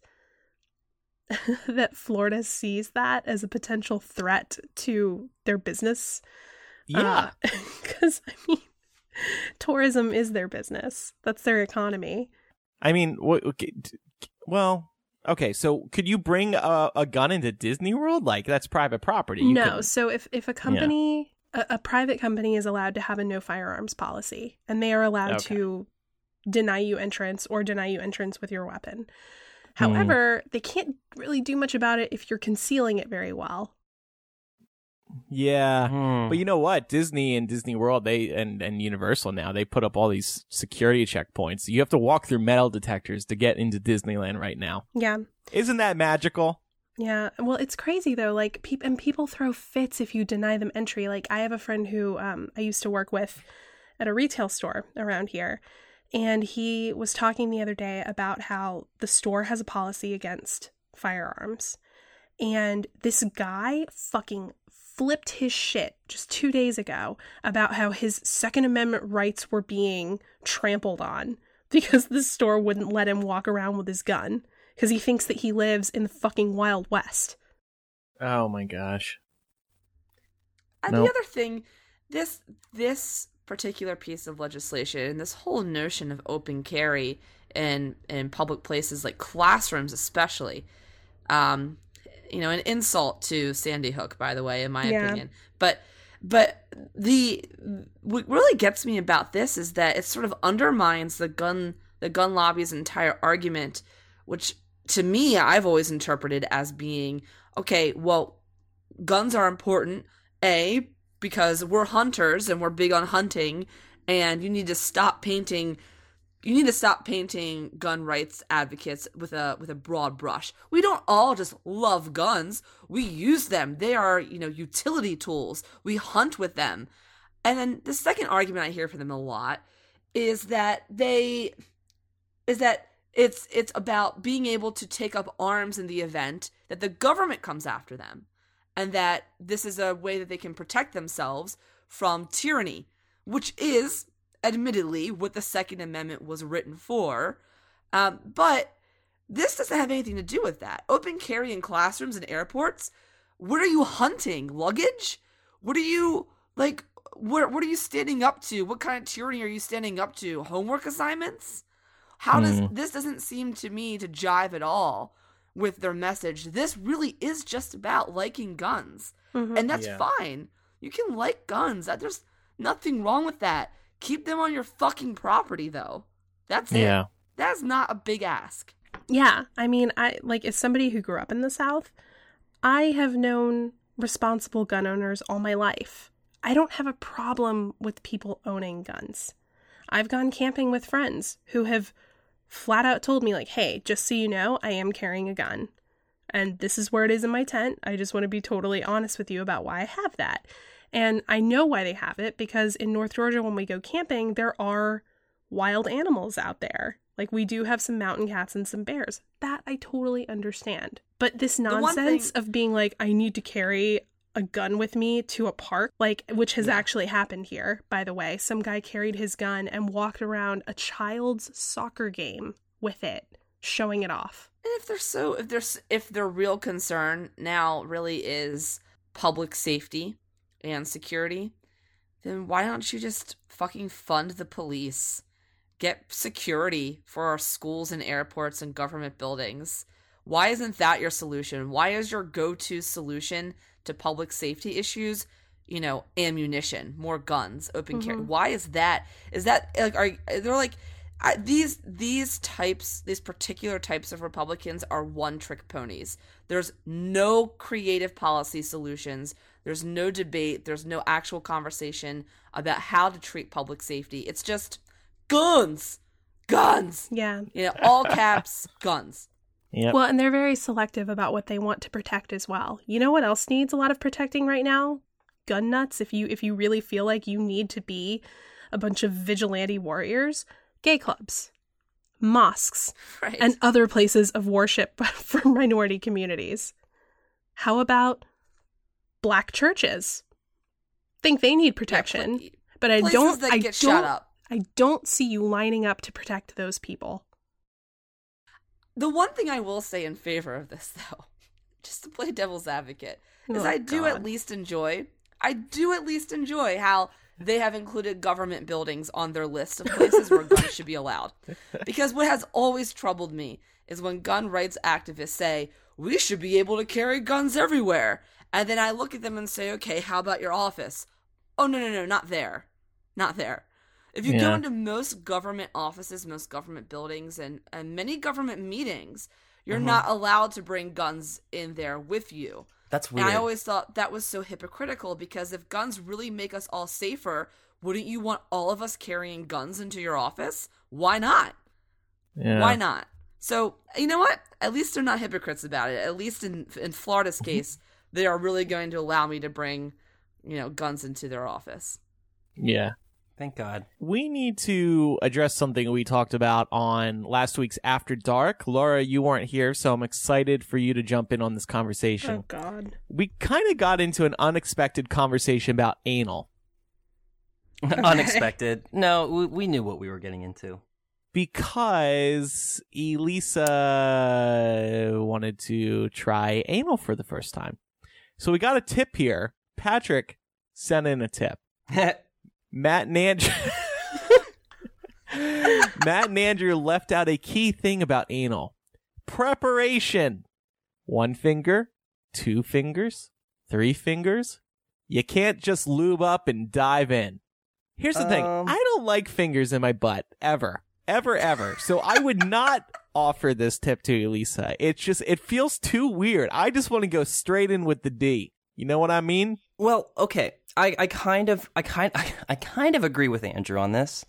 that Florida sees that as a potential threat to their business. Uh, yeah. because I mean, tourism is their business. That's their economy. I mean, what, okay, d- well, okay, so could you bring a, a gun into Disney World? Like, that's private property. You no, couldn't- so if if a company, a, a private company, is allowed to have a no firearms policy, and they are allowed Okay. to deny you entrance or deny you entrance with your weapon. However, mm. they can't really do much about it if you're concealing it very well. Yeah. Hmm. But you know what? Disney and Disney World, they and, and Universal now, they put up all these security checkpoints. You have to walk through metal detectors to get into Disneyland right now. Yeah, Isn't that magical? Yeah, well, it's crazy though. Like, peop and people throw fits if you deny them entry. Like, I have a friend who um, I used to work with at a retail store around here, and he was talking the other day about how the store has a policy against firearms, and this guy fucking flipped his shit just two days ago about how his Second Amendment rights were being trampled on because the store wouldn't let him walk around with his gun because he thinks that he lives in the fucking Wild West. Oh my gosh. And Nope. the other thing, this this particular piece of legislation and this whole notion of open carry in in public places like classrooms especially, um, you know, an insult to Sandy Hook, by the way, in my Yeah. opinion. But but the what really gets me about this is that it sort of undermines the gun the gun lobby's entire argument, which to me I've always interpreted as being okay. Well, guns are important. A because we're hunters and we're big on hunting, and you need to stop painting. You need to stop painting gun rights advocates with a with a broad brush. We don't all just love guns. We use them. They are, you know, utility tools. We hunt with them. And then the second argument I hear from them a lot is that they is that it's it's about being able to take up arms in the event that the government comes after them and that this is a way that they can protect themselves from tyranny which is admittedly what the second amendment was written for um, but this doesn't have anything to do with that. Open carry in classrooms and airports? What are you hunting? Luggage? What are you like what, what are you standing up to? What kind of tyranny are you standing up to? Homework assignments? How does Hmm. this doesn't seem to me to jive at all with their message. This really is just about liking guns. Mhm. and that's Yeah. fine. You can like guns. There's nothing wrong with that keep them on your fucking property though that's it Yeah. that's not a big ask Yeah, I mean, I like as somebody who grew up in the South, I have known responsible gun owners all my life. I don't have a problem with people owning guns. I've gone camping with friends who have flat out told me like, "Hey, just so you know, I am carrying a gun. And this is where it is in my tent. I just want to be totally honest with you about why I have that." And I know why they have it because in North Georgia when we go camping, there are wild animals out there. Like we do have some mountain cats and some bears. That I totally understand. But this nonsense thing- of being like I need to carry a gun with me to a park, like which has Yeah. actually happened here, by the way. Some guy carried his gun and walked around a child's soccer game with it, showing it off. And if they're so, if there's, if their real concern now really is public safety and security, then why don't you just fucking fund the police, get security for our schools and airports and government buildings? Why isn't that your solution? Why is your go-to solution to public safety issues, you know, ammunition, more guns, open carry? Mhm. Why is that? Is that like are they're like I, these these types these particular types of republicans are one trick ponies there's no creative policy solutions there's no debate there's no actual conversation about how to treat public safety it's just guns guns Yeah. you know all caps guns Yep. Well, and they're very selective about what they want to protect as well. You know what else needs a lot of protecting right now? Gun nuts. If you if you really feel like you need to be a bunch of vigilante warriors, gay clubs, mosques, right and other places of worship for minority communities. How about black churches? Think they need protection, Yeah, but I don't. I don't. I don't see you lining up to protect those people. the one thing i will say in favor of this though just to play devil's advocate is Oh, I do at least enjoy. I do at least enjoy how they have included government buildings on their list of places where guns should be allowed. Because what has always troubled me is when gun rights activists say, we should be able to carry guns everywhere. And then I look at them and say, okay, how about your office? Oh, no, no, no, not there. Not there. If you go into most government offices, most government buildings, and, and many government meetings, you're Mhm. not allowed to bring guns in there with you. That's weird. And I always thought that was so hypocritical because if guns really make us all safer, wouldn't you want all of us carrying guns into your office? Why not? yeah. Why not? So you know what? At least they're not hypocrites about it. At least in in Florida's Mm-hmm. case, they are really going to allow me to bring, you know, guns into their office. Yeah. Thank God. We need to address something we talked about on last week's After Dark. Laura, you weren't here, so I'm excited for you to jump in on this conversation. Oh God. We kind of got into an unexpected conversation about anal Unexpected. No, we, we knew what we were getting into. because Elisa wanted to try anal for the first time. So we got a tip here. Patrick sent in a tip. Matt and Andrew. Matt and Andrew left out a key thing about anal preparation. One finger, two fingers, three fingers. You can't just lube up and dive in. Here's the thing Um. I don't like fingers in my butt, ever. Ever, ever. So I would not offer this tip to Elisa. It's just, it feels too weird. I just want to go straight in with the D. You know what I mean? Well, okay. I, I kind of I kind I, I kind of agree with Andrew on this.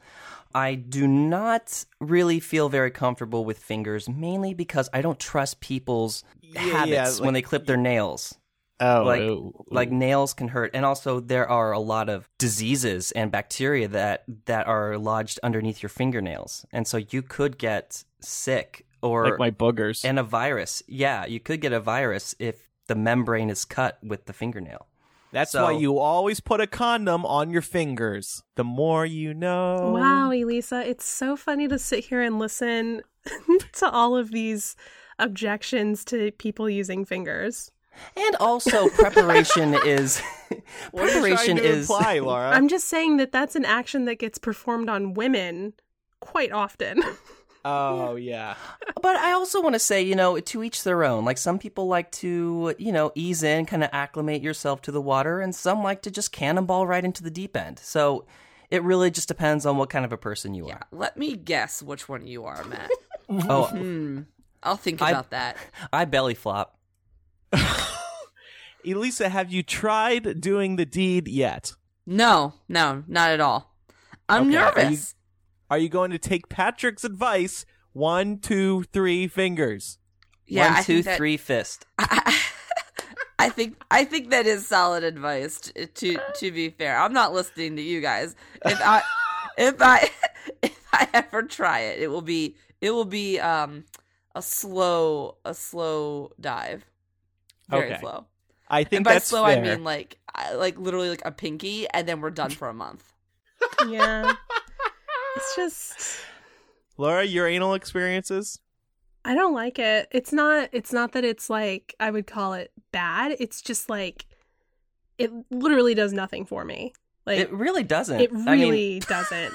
I do not really feel very comfortable with fingers, mainly because I don't trust people's Yeah, habits yeah, when they clip their nails. Oh, like ooh, like oh. nails can hurt, and also there are a lot of diseases and bacteria that that are lodged underneath your fingernails, and so you could get sick or like my boogers. and a virus. Yeah, you could get a virus if the membrane is cut with the fingernail. That's So- why you always put a condom on your fingers. The more you know. Wow, Elisa, it's so funny to sit here and listen to all of these objections to people using fingers. And also, preparation is What are you preparation to is imply, Laura? I'm just saying that that's an action that gets performed on women quite often. oh yeah. But I also want to say, you know, to each their own. Like some people like to, you know, ease in, kind of acclimate yourself to the water, and some like to just cannonball right into the deep end. So it really just depends on what kind of a person you Yeah, are. let me guess which one you are, Matt. Oh, hmm. I'll think I- about that. I belly flop. Elisa, have you tried doing the deed yet? No, no, not at all. I'm Okay, are you- nervous. Are you going to take Patrick's advice? One, two, three fingers. Yeah, One, I two, that- three, fist. I think I think that is solid advice. t- To to be fair, I'm not listening to you guys. If I if I if I ever try it, it will be it will be um a slow a slow dive, very Okay. slow. I think And by that's slow, fair. I mean like like literally like a pinky, and then we're done for a month. yeah. It's just Laura, your anal experiences? I don't like it. It's not it's not that it's like I would call it bad. It's just like it literally does nothing for me. Like It really doesn't. It I mean, really doesn't.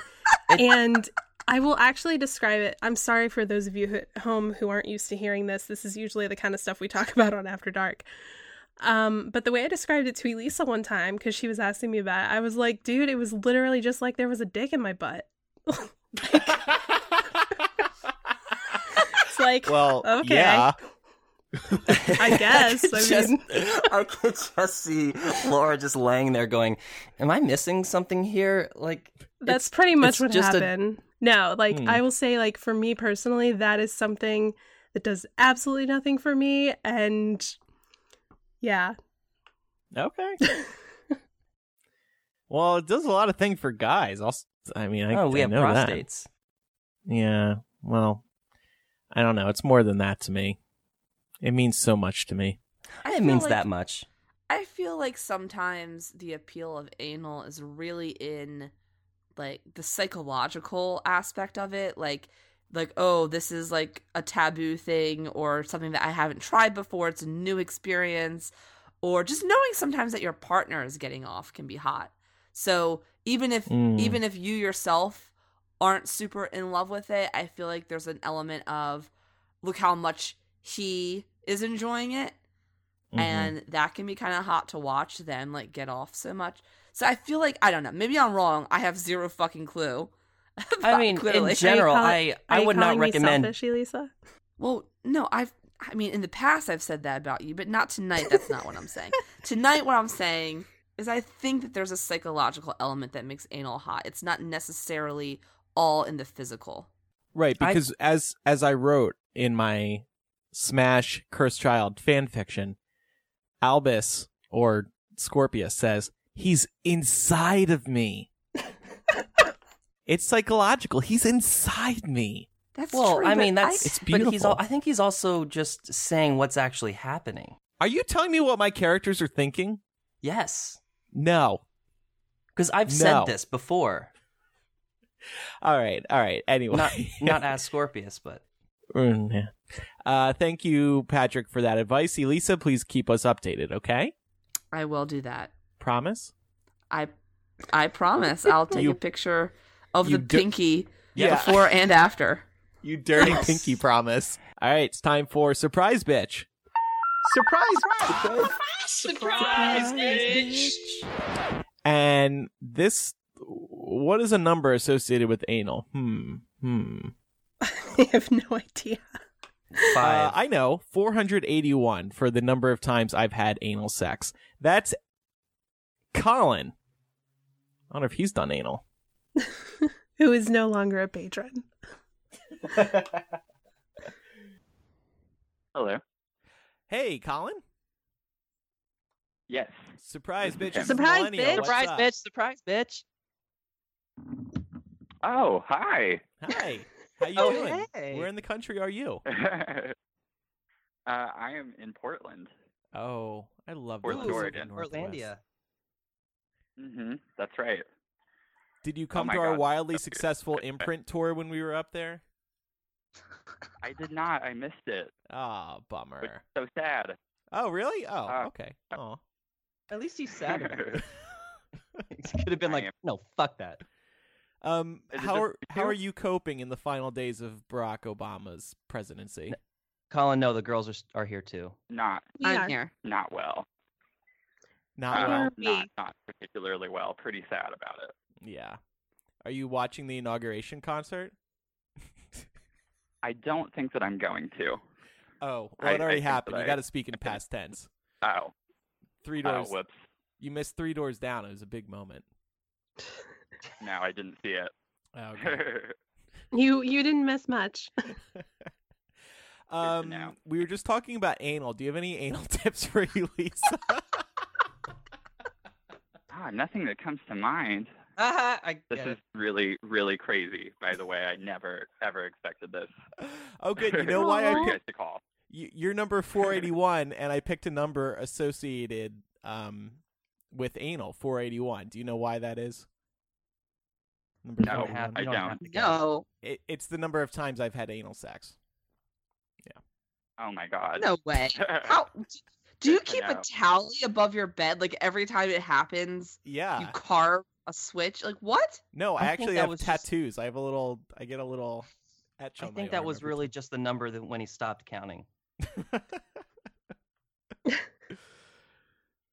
and I will actually describe it. I'm sorry for those of you who, at home who aren't used to hearing this. This is usually the kind of stuff we talk about on After Dark. Um, but the way I described it to Elisa one time, because she was asking me about it, I was like, dude, it was literally just like there was a dick in my butt. It's like, well, Okay. yeah. I guess. I just, mean, I could just see Laura just laying there going, Am I missing something here? Like, that's pretty much what just a- happened. No, like Hmm. I will say, like for me personally, that is something that does absolutely nothing for me, and yeah, Okay. well, it does a lot of things for guys. I'll, I mean, I, oh, we I have know that. prostates. Yeah. Well, I don't know. It's more than that to me. It means so much to me. I It means like- that much. I feel like sometimes the appeal of anal is really in like the psychological aspect of it, like like oh, this is like a taboo thing or something that I haven't tried before, it's a new experience, or just knowing sometimes that your partner is getting off can be hot. So, even if Mm. even if you yourself aren't super in love with it, I feel like there's an element of look how much he is enjoying it Mhm. and that can be kind of hot to watch them like get off so much. So I feel like I don't know. Maybe I'm wrong. I have zero fucking clue. I mean, clearly. in general, Are you I, I would not calling me recommend. selfish, Elisa. well, no, I've. I mean, in the past, I've said that about you, but not tonight. That's not what I'm saying. tonight, what I'm saying is, I think that there's a psychological element that makes anal hot. It's not necessarily all in the physical. Right, I- because as as I wrote in my Smash Cursed Child fan fiction, Albus or Scorpius says, He's inside of me. it's psychological. He's inside me. That's Well, true. I mean that's It's But he's beautiful. all, I think he's also just saying what's actually happening. Are you telling me what my characters are thinking? Yes, No. because I've No. said this before. All right. All right. Anyway. Not not as Scorpius, but Mm, yeah. Uh, thank you, Patrick, for that advice. Elisa, please keep us updated, okay? I will do that. Promise? I I promise. I'll take You- a picture of you the do- pinky Yeah. before and after. You dirty pinky promise. All right, it's time for Surprise Bitch. Surprise Surprise, bitch! And this, what is a number associated with anal? Hmm. Hmm. I have no idea. five. Uh, I know, 481 for the number of times I've had anal sex. That's Colin. I wonder if he's done anal. Who is no longer a patron. Hello. Hey, Colin. Yes. Surprise, bitch. it's Surprise, Millennial. bitch. Surprise, up? bitch. Surprise, bitch. Oh, hi. Hi. How you Oh, doing? hey. Where in the country are you? uh, I am in Portland. Oh, I love Portland, Oregon. Northwest. Portlandia. hmm That's right. Did you come my to our God. wildly That's good. successful imprint tour when we were up there? I did not. I missed it. Ah, It's bummer. so sad. Oh, really? Oh, Uh, okay. Oh. At least he's sad about it. He could have been like, no, fuck that. Um, how are how you? are you coping in the final days of Barack Obama's presidency? Colin, no, the girls are are here too. Not, We I'm are. here. not well. Not well. Are Not, not particularly well. Pretty sad about it. Yeah. Are you watching the inauguration concert? I don't think that I'm going to. Oh, well, I- it I already think happened. You I- got to speak in past tense. Oh. Three Oh, doors. whoops. you missed three doors down. It was a big moment. No, I didn't see it. Oh, okay. You you didn't miss much. um, know. we were just talking about anal. Do you have any anal tips for Elisa? ah, nothing that comes to mind. Ah, I This is it. really, really crazy. By the way, I never, ever expected this. oh, good. You know why I For you picked guys to call? you, you're number 481 and i picked a number associated um with anal 481 do you know why that is number No, have- I don't don't. have to guess. No, It, it's the number of times i've had anal sex Yeah. Oh my god. no way. How do you keep a tally above your bed? Like every time it happens, yeah you carve a switch. Like what? no i, I actually have was just- tattoos i have a little i get a little etch I on my think that arm was every really just the number that when he stopped counting.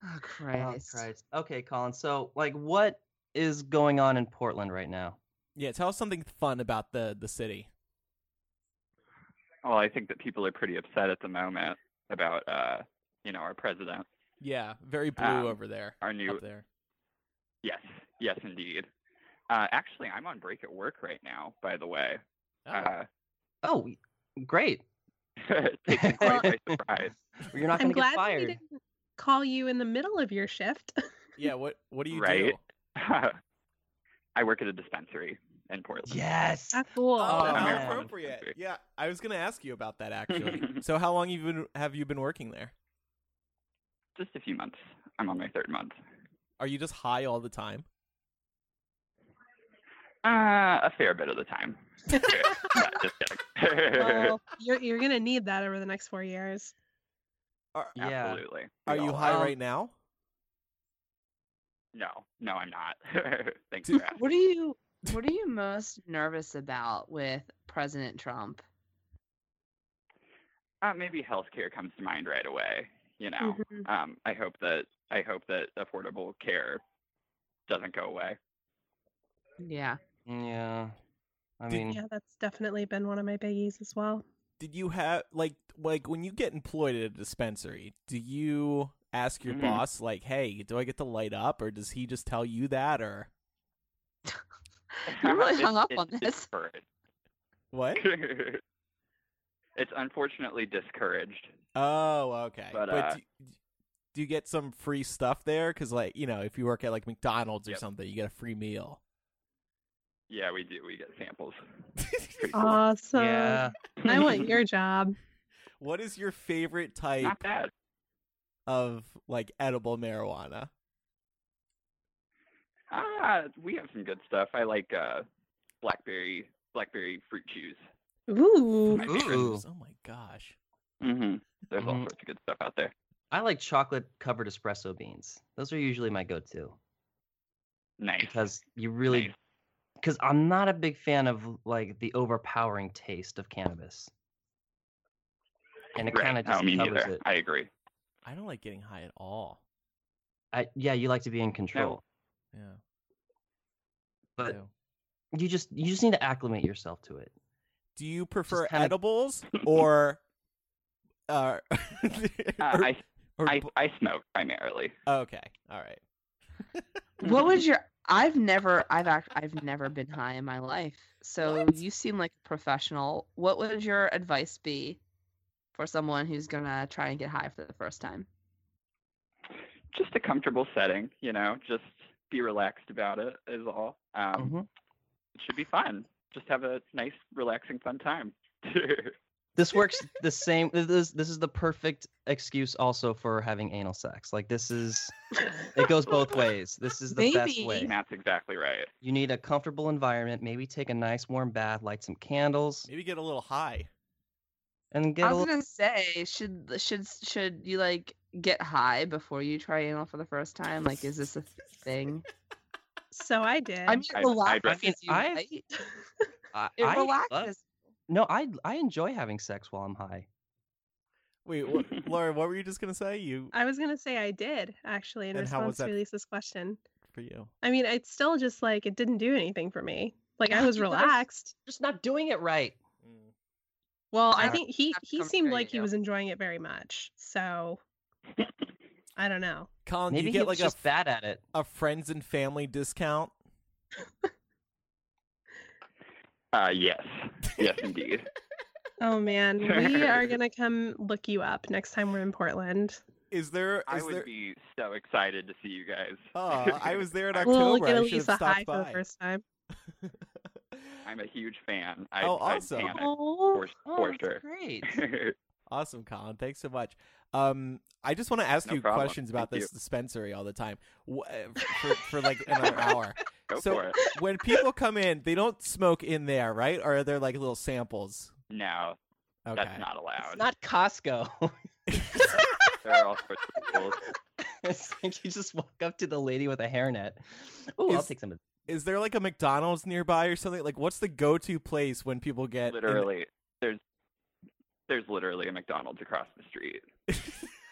Oh Christ! Oh, Christ. Okay, Colin. So, like, what is going on in Portland right now? yeah tell us something fun about the the city Well, I think that people are pretty upset at the moment about, uh, you know, our president. yeah very blue Um, over there Our new. up there Yes, yes, indeed. Uh, actually, I'm on break at work right now. By the way, oh. uh, Oh, great. takes me quite by surprise. You're not I'm going to glad get that we fired. didn't call you in the middle of your shift. yeah what what do you Right. do I work at a dispensary in Portland. Yes. That's cool. Oh, Oh, how appropriate! Yeah, I was gonna ask you about that actually. so, how long have you been have you been working there? Just a few months. I'm on my third month. Are you just high all the time? Uh, a fair bit of the time. Yeah, just kidding. well, you're you're gonna need that over the next four years. Are, Yeah. Absolutely. are We you high Um, right now? No, no, I'm not. Thanks for asking. What are you? What are you most nervous about with President Trump? Uh, maybe healthcare comes to mind right away. You know, Mhm. um, I hope that I hope that affordable care doesn't go away. Yeah. Yeah. I Did- mean, Yeah, that's definitely been one of my biggies as well. Did you have like like when you get employed at a dispensary? Do you ask your Mhm. boss like, "Hey, do I get to light up?" or does he just tell you that? Or You really hung up on this. what? it's unfortunately discouraged. Oh, okay. But, uh, do, do you get some free stuff there? Because, like, you know, if you work at like McDonald's or Yep. something, you get a free meal. Yeah, we do. We get samples. Cool. Awesome. yeah. I want your job. what is your favorite type Not bad. of like edible marijuana? Ah, we have some good stuff. I like uh, blackberry blackberry fruit chews. Ooh. My favorite. Ooh. Oh my gosh. hmm There's all Mhm. sorts of good stuff out there. I like chocolate covered espresso beans. Those are usually my go-to Nice. because you really Nice. Because I'm not a big fan of like the overpowering taste of cannabis. And it right. kind of no, just me covers neither. it. I agree. I don't like getting high at all. I, yeah, you like to be in control, Yeah. but do. you just you just need to acclimate yourself to it. Do you prefer kinda- edibles or uh Uh, or- I, or I bo- I smoke primarily. okay. All right. What would your I've never I've act I've never been high in my life. So What? you seem like a professional. What would your advice be for someone who's gonna try and get high for the first time? Just a comfortable setting, you know. Just be relaxed about it is all. Um, Mhm. It should be fun. Just have a nice, relaxing, fun time. This works the same. This is this is the perfect excuse also for having anal sex. Like this is it goes both ways. This is the best way. That's exactly right. You need a comfortable environment. Maybe take a nice warm bath, light some candles, Maybe get a little high. and get I a was little. gonna say, should should should you like get high before you try anal for the first time? Like, is this a thing? So I did. I mean, it I'd- I'd relaxes re- you, I've- right? I, It I love- relaxes. No, I I enjoy having sex while I'm high. Wait, what, Laura, what were you just gonna say? You I was gonna say I did actually in And response to Lisa's question. for you. I mean, it's still just like it didn't do anything for me. Like I was relaxed. Just not doing it right. Mm. Well, I Yeah. think he he seemed like he was enjoying it very much. So I don't know. Colin, Maybe do you get like a, just bad at it. a friends and family discount? Uh, yes, yes, indeed. Oh man, we are gonna come look you up next time we're in Portland. Is there? I would there? be so excited to see you guys. Oh, I was there in October. We'll get I should have high stopped for the first time. I'm a huge fan. I, Oh, awesome. panic Oh, for, Oh, for sure. great. Awesome, Colin. Thanks so much. Um, I just want to ask No you problem. questions about Thank this you. dispensary all the time for, for like another hour. Go so for it. when people come in, they don't smoke in there, right? Or are there like little samples? No, Okay. that's not allowed. It's not Costco. There are all sorts of rules. it's like you just walk up to the lady with a hairnet. Oh, I'll Is- take some. of Is there like a McDonald's nearby or something? Like, what's the go-to place when people get in- Literally, there's there's literally a McDonald's across the street.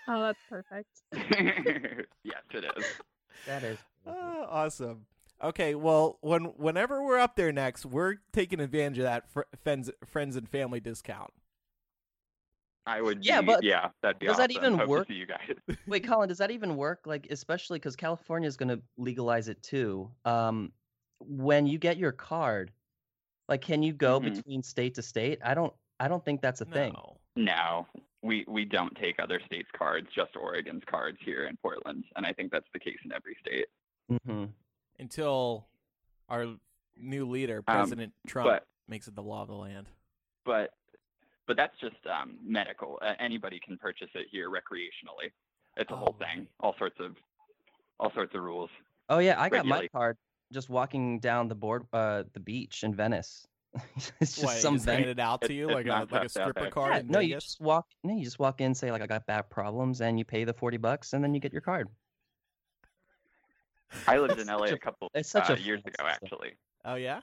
Oh, that's perfect. yes, it is. That is. Oh, awesome. Okay, well, when whenever we're up there next, we're taking advantage of that fr- friends friends and family discount. I would. Yeah, be, but yeah, that'd be does that even Hope to work? see you guys. Wait, Colin, does that even work? Like, especially because California is going to legalize it too. Um, when you get your card, like, can you go Mhm. between state to state? I don't. I don't think that's a thing. No. No, we we don't take other states' cards, just Oregon's cards here in Portland, and I think that's the case in every state. hmm Until our new leader, Um, President Trump, but- makes it the law of the land. But but that's just um, medical. Uh, anybody can purchase it here recreationally. It's a whole Oh, thing. All sorts of all sorts of rules. Oh yeah, I got my card just walking down the board, uh, the beach in Venice. it's just what, some just ven- it out to you it's like a like a stripper card Yeah, in no, you just walk. No, you just walk in, say like I got back problems, and you pay the forty bucks, and then you get your card. I lived in LA a- a couple it's such uh, a years ago, system. actually. Oh yeah.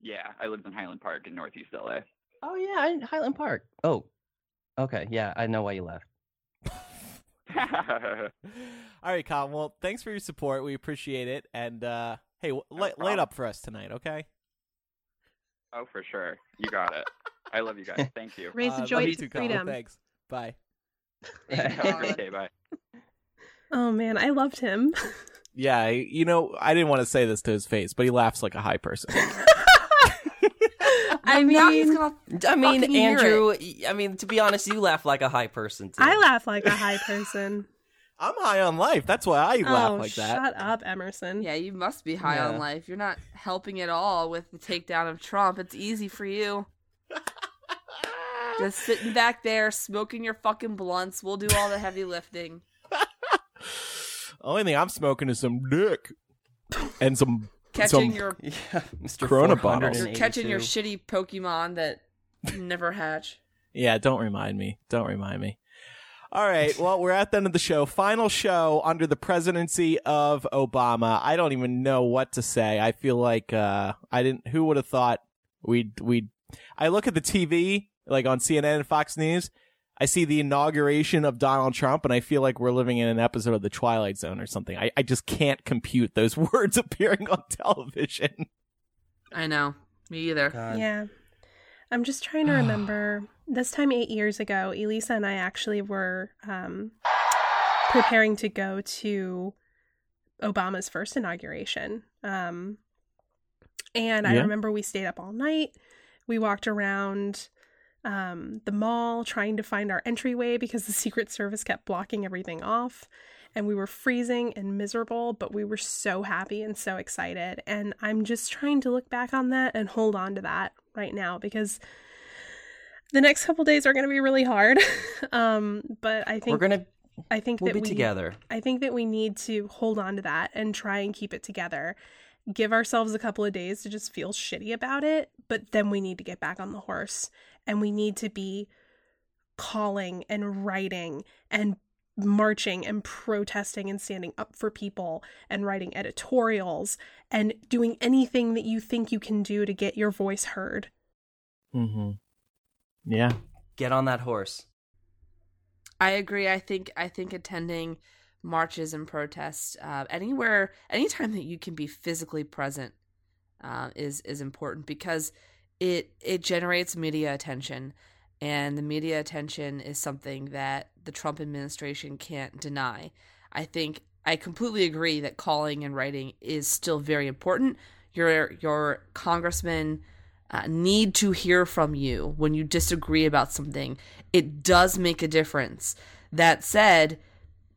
Yeah, I lived in Highland Park in Northeast LA. Oh yeah, in Highland Park. Oh, okay, yeah, I know why you left. All right, Colin. Well, thanks for your support. We appreciate it. And uh, hey, w- light, light up for us tonight, okay? oh, for sure. You got it. I love you guys. Thank you. Raise Uh, the love joy you to too, Colin. freedom. Thanks. Bye. Have a great day. Bye. Oh man, I loved him. Yeah, you know, I didn't want to say this to his face, but he laughs like a high person. I now he's mean, gonna I mean, Andrew. it. y- I mean, to be honest, you laugh like a high person. Too. I laugh like a high person. I'm high on life. That's why I laugh oh, like that. shut up, Emerson. Yeah, you must be high Yeah. on life. You're not helping at all with the takedown of Trump. It's easy for you. Just sitting back there, smoking your fucking blunts. We'll do all the heavy lifting. Only thing I'm smoking is some dick and some Catching some your Yeah, Mr. Corona bottles. you're catching your shitty Pokemon that never hatch. Yeah, don't remind me. Don't remind me. All right. Well, we're at the end of the show. Final show under the presidency of Obama. I don't even know what to say. I feel like uh I didn't who would have thought we'd we'd I look at the TV, like on CNN and Fox News, I see the inauguration of Donald Trump and I feel like we're living in an episode of the Twilight Zone or something. I, I just can't compute those words appearing on television. I know. Me either. God. Yeah. I'm just trying to remember. this time eight years ago, Elisa and I actually were um, preparing to go to Obama's first inauguration. Um, and I Yeah. remember we stayed up all night. We walked around um, the mall trying to find our entryway because the Secret Service kept blocking everything off. And we were freezing and miserable, but we were so happy and so excited. And I'm just trying to look back on that and hold on to that right now because the next couple days are going to be really hard. um, but I think We're gonna I think we'll that be we together. I think that we need to hold on to that and try and keep it together. Give ourselves a couple of days to just feel shitty about it, but then we need to get back on the horse and we need to be calling and writing and marching and protesting and standing up for people and writing editorials and doing anything that you think you can do to get your voice heard. Mm-hmm. Yeah. Get on that horse. I agree. I think I think attending marches and protests uh, anywhere, anytime that you can be physically present, uh, is is important because it it generates media attention, and the media attention is something that the Trump administration can't deny. I think I completely agree that calling and writing is still very important. Your your congressman uh, need to hear from you when you disagree about something. It does make a difference. That said,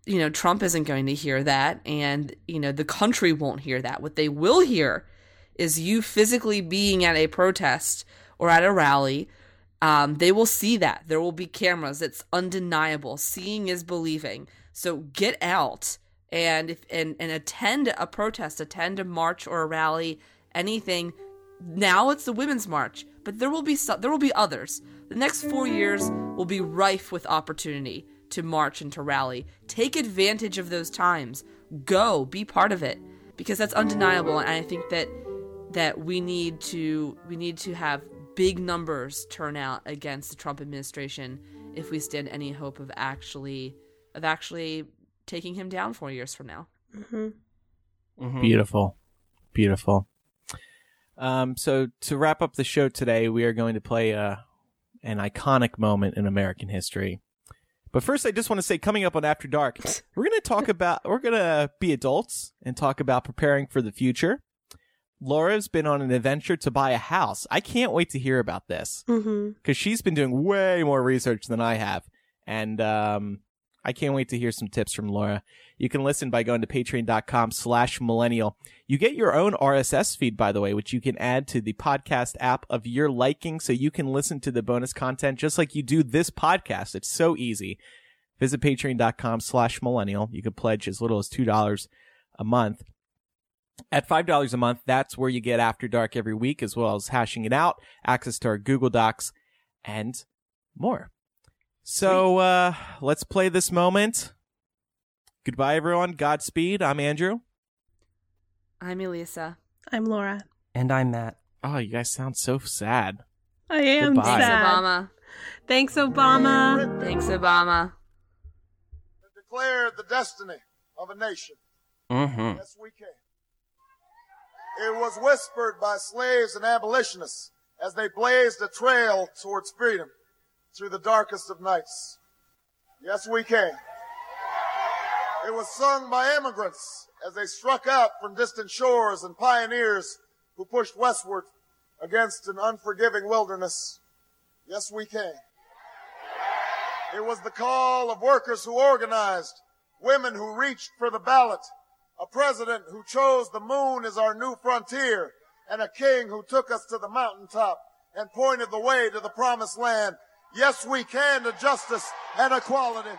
you know, Trump isn't going to hear that, and, you know, the country won't hear that. What they will hear is you physically being at a protest or at a rally. Um, they will see that. There will be cameras. It's undeniable. Seeing is believing. So get out and if and, and attend a protest, attend a march or a rally, anything now it's the women's march but there will be there will be others the next 4 years will be rife with opportunity to march and to rally take advantage of those times go be part of it because that's undeniable and i think that that we need to we need to have big numbers turn out against the Trump administration if we stand any hope of actually of actually taking him down 4 years from now hmm Mhm. Beautiful. Beautiful. Um, so to wrap up the show today, we are going to play uh, an iconic moment in American history. But first, I just want to say, coming up on After Dark, we're going to talk about, we're going to be adults and talk about preparing for the future. Laura's been on an adventure to buy a house. I can't wait to hear about this because she's been doing way more research than I have. And um, I can't wait to hear some tips from Laura. You can listen by going to patreon.com slash millennial. You get your own RSS feed, by the way, which you can add to the podcast app of your liking so you can listen to the bonus content just like you do this podcast. It's so easy. Visit patreon.com slash millennial. You can pledge as little as $2 a month. At $5 a month, that's where you get After Dark every week, as well as hashing it out, access to our Google Docs, and more. So, uh, let's play this moment. Goodbye, everyone. Godspeed. I'm Andrew. i'm elisa I'm Laura. And I'm Matt. Oh, you guys sound so sad. I am Goodbye. thanks sad. obama Thanks, Obama. thanks obama declare the destiny of a nation. Mm-hmm. Yes, we can. It was whispered by slaves and abolitionists as they blazed a trail towards freedom through the darkest of nights. Yes, we can. It was sung by immigrants as they struck out from distant shores and pioneers who pushed westward against an unforgiving wilderness. Yes, we can. It was the call of workers who organized, women who reached for the ballot, a president who chose the moon as our new frontier, and a king who took us to the mountaintop and pointed the way to the promised land. Yes, we can to justice and equality.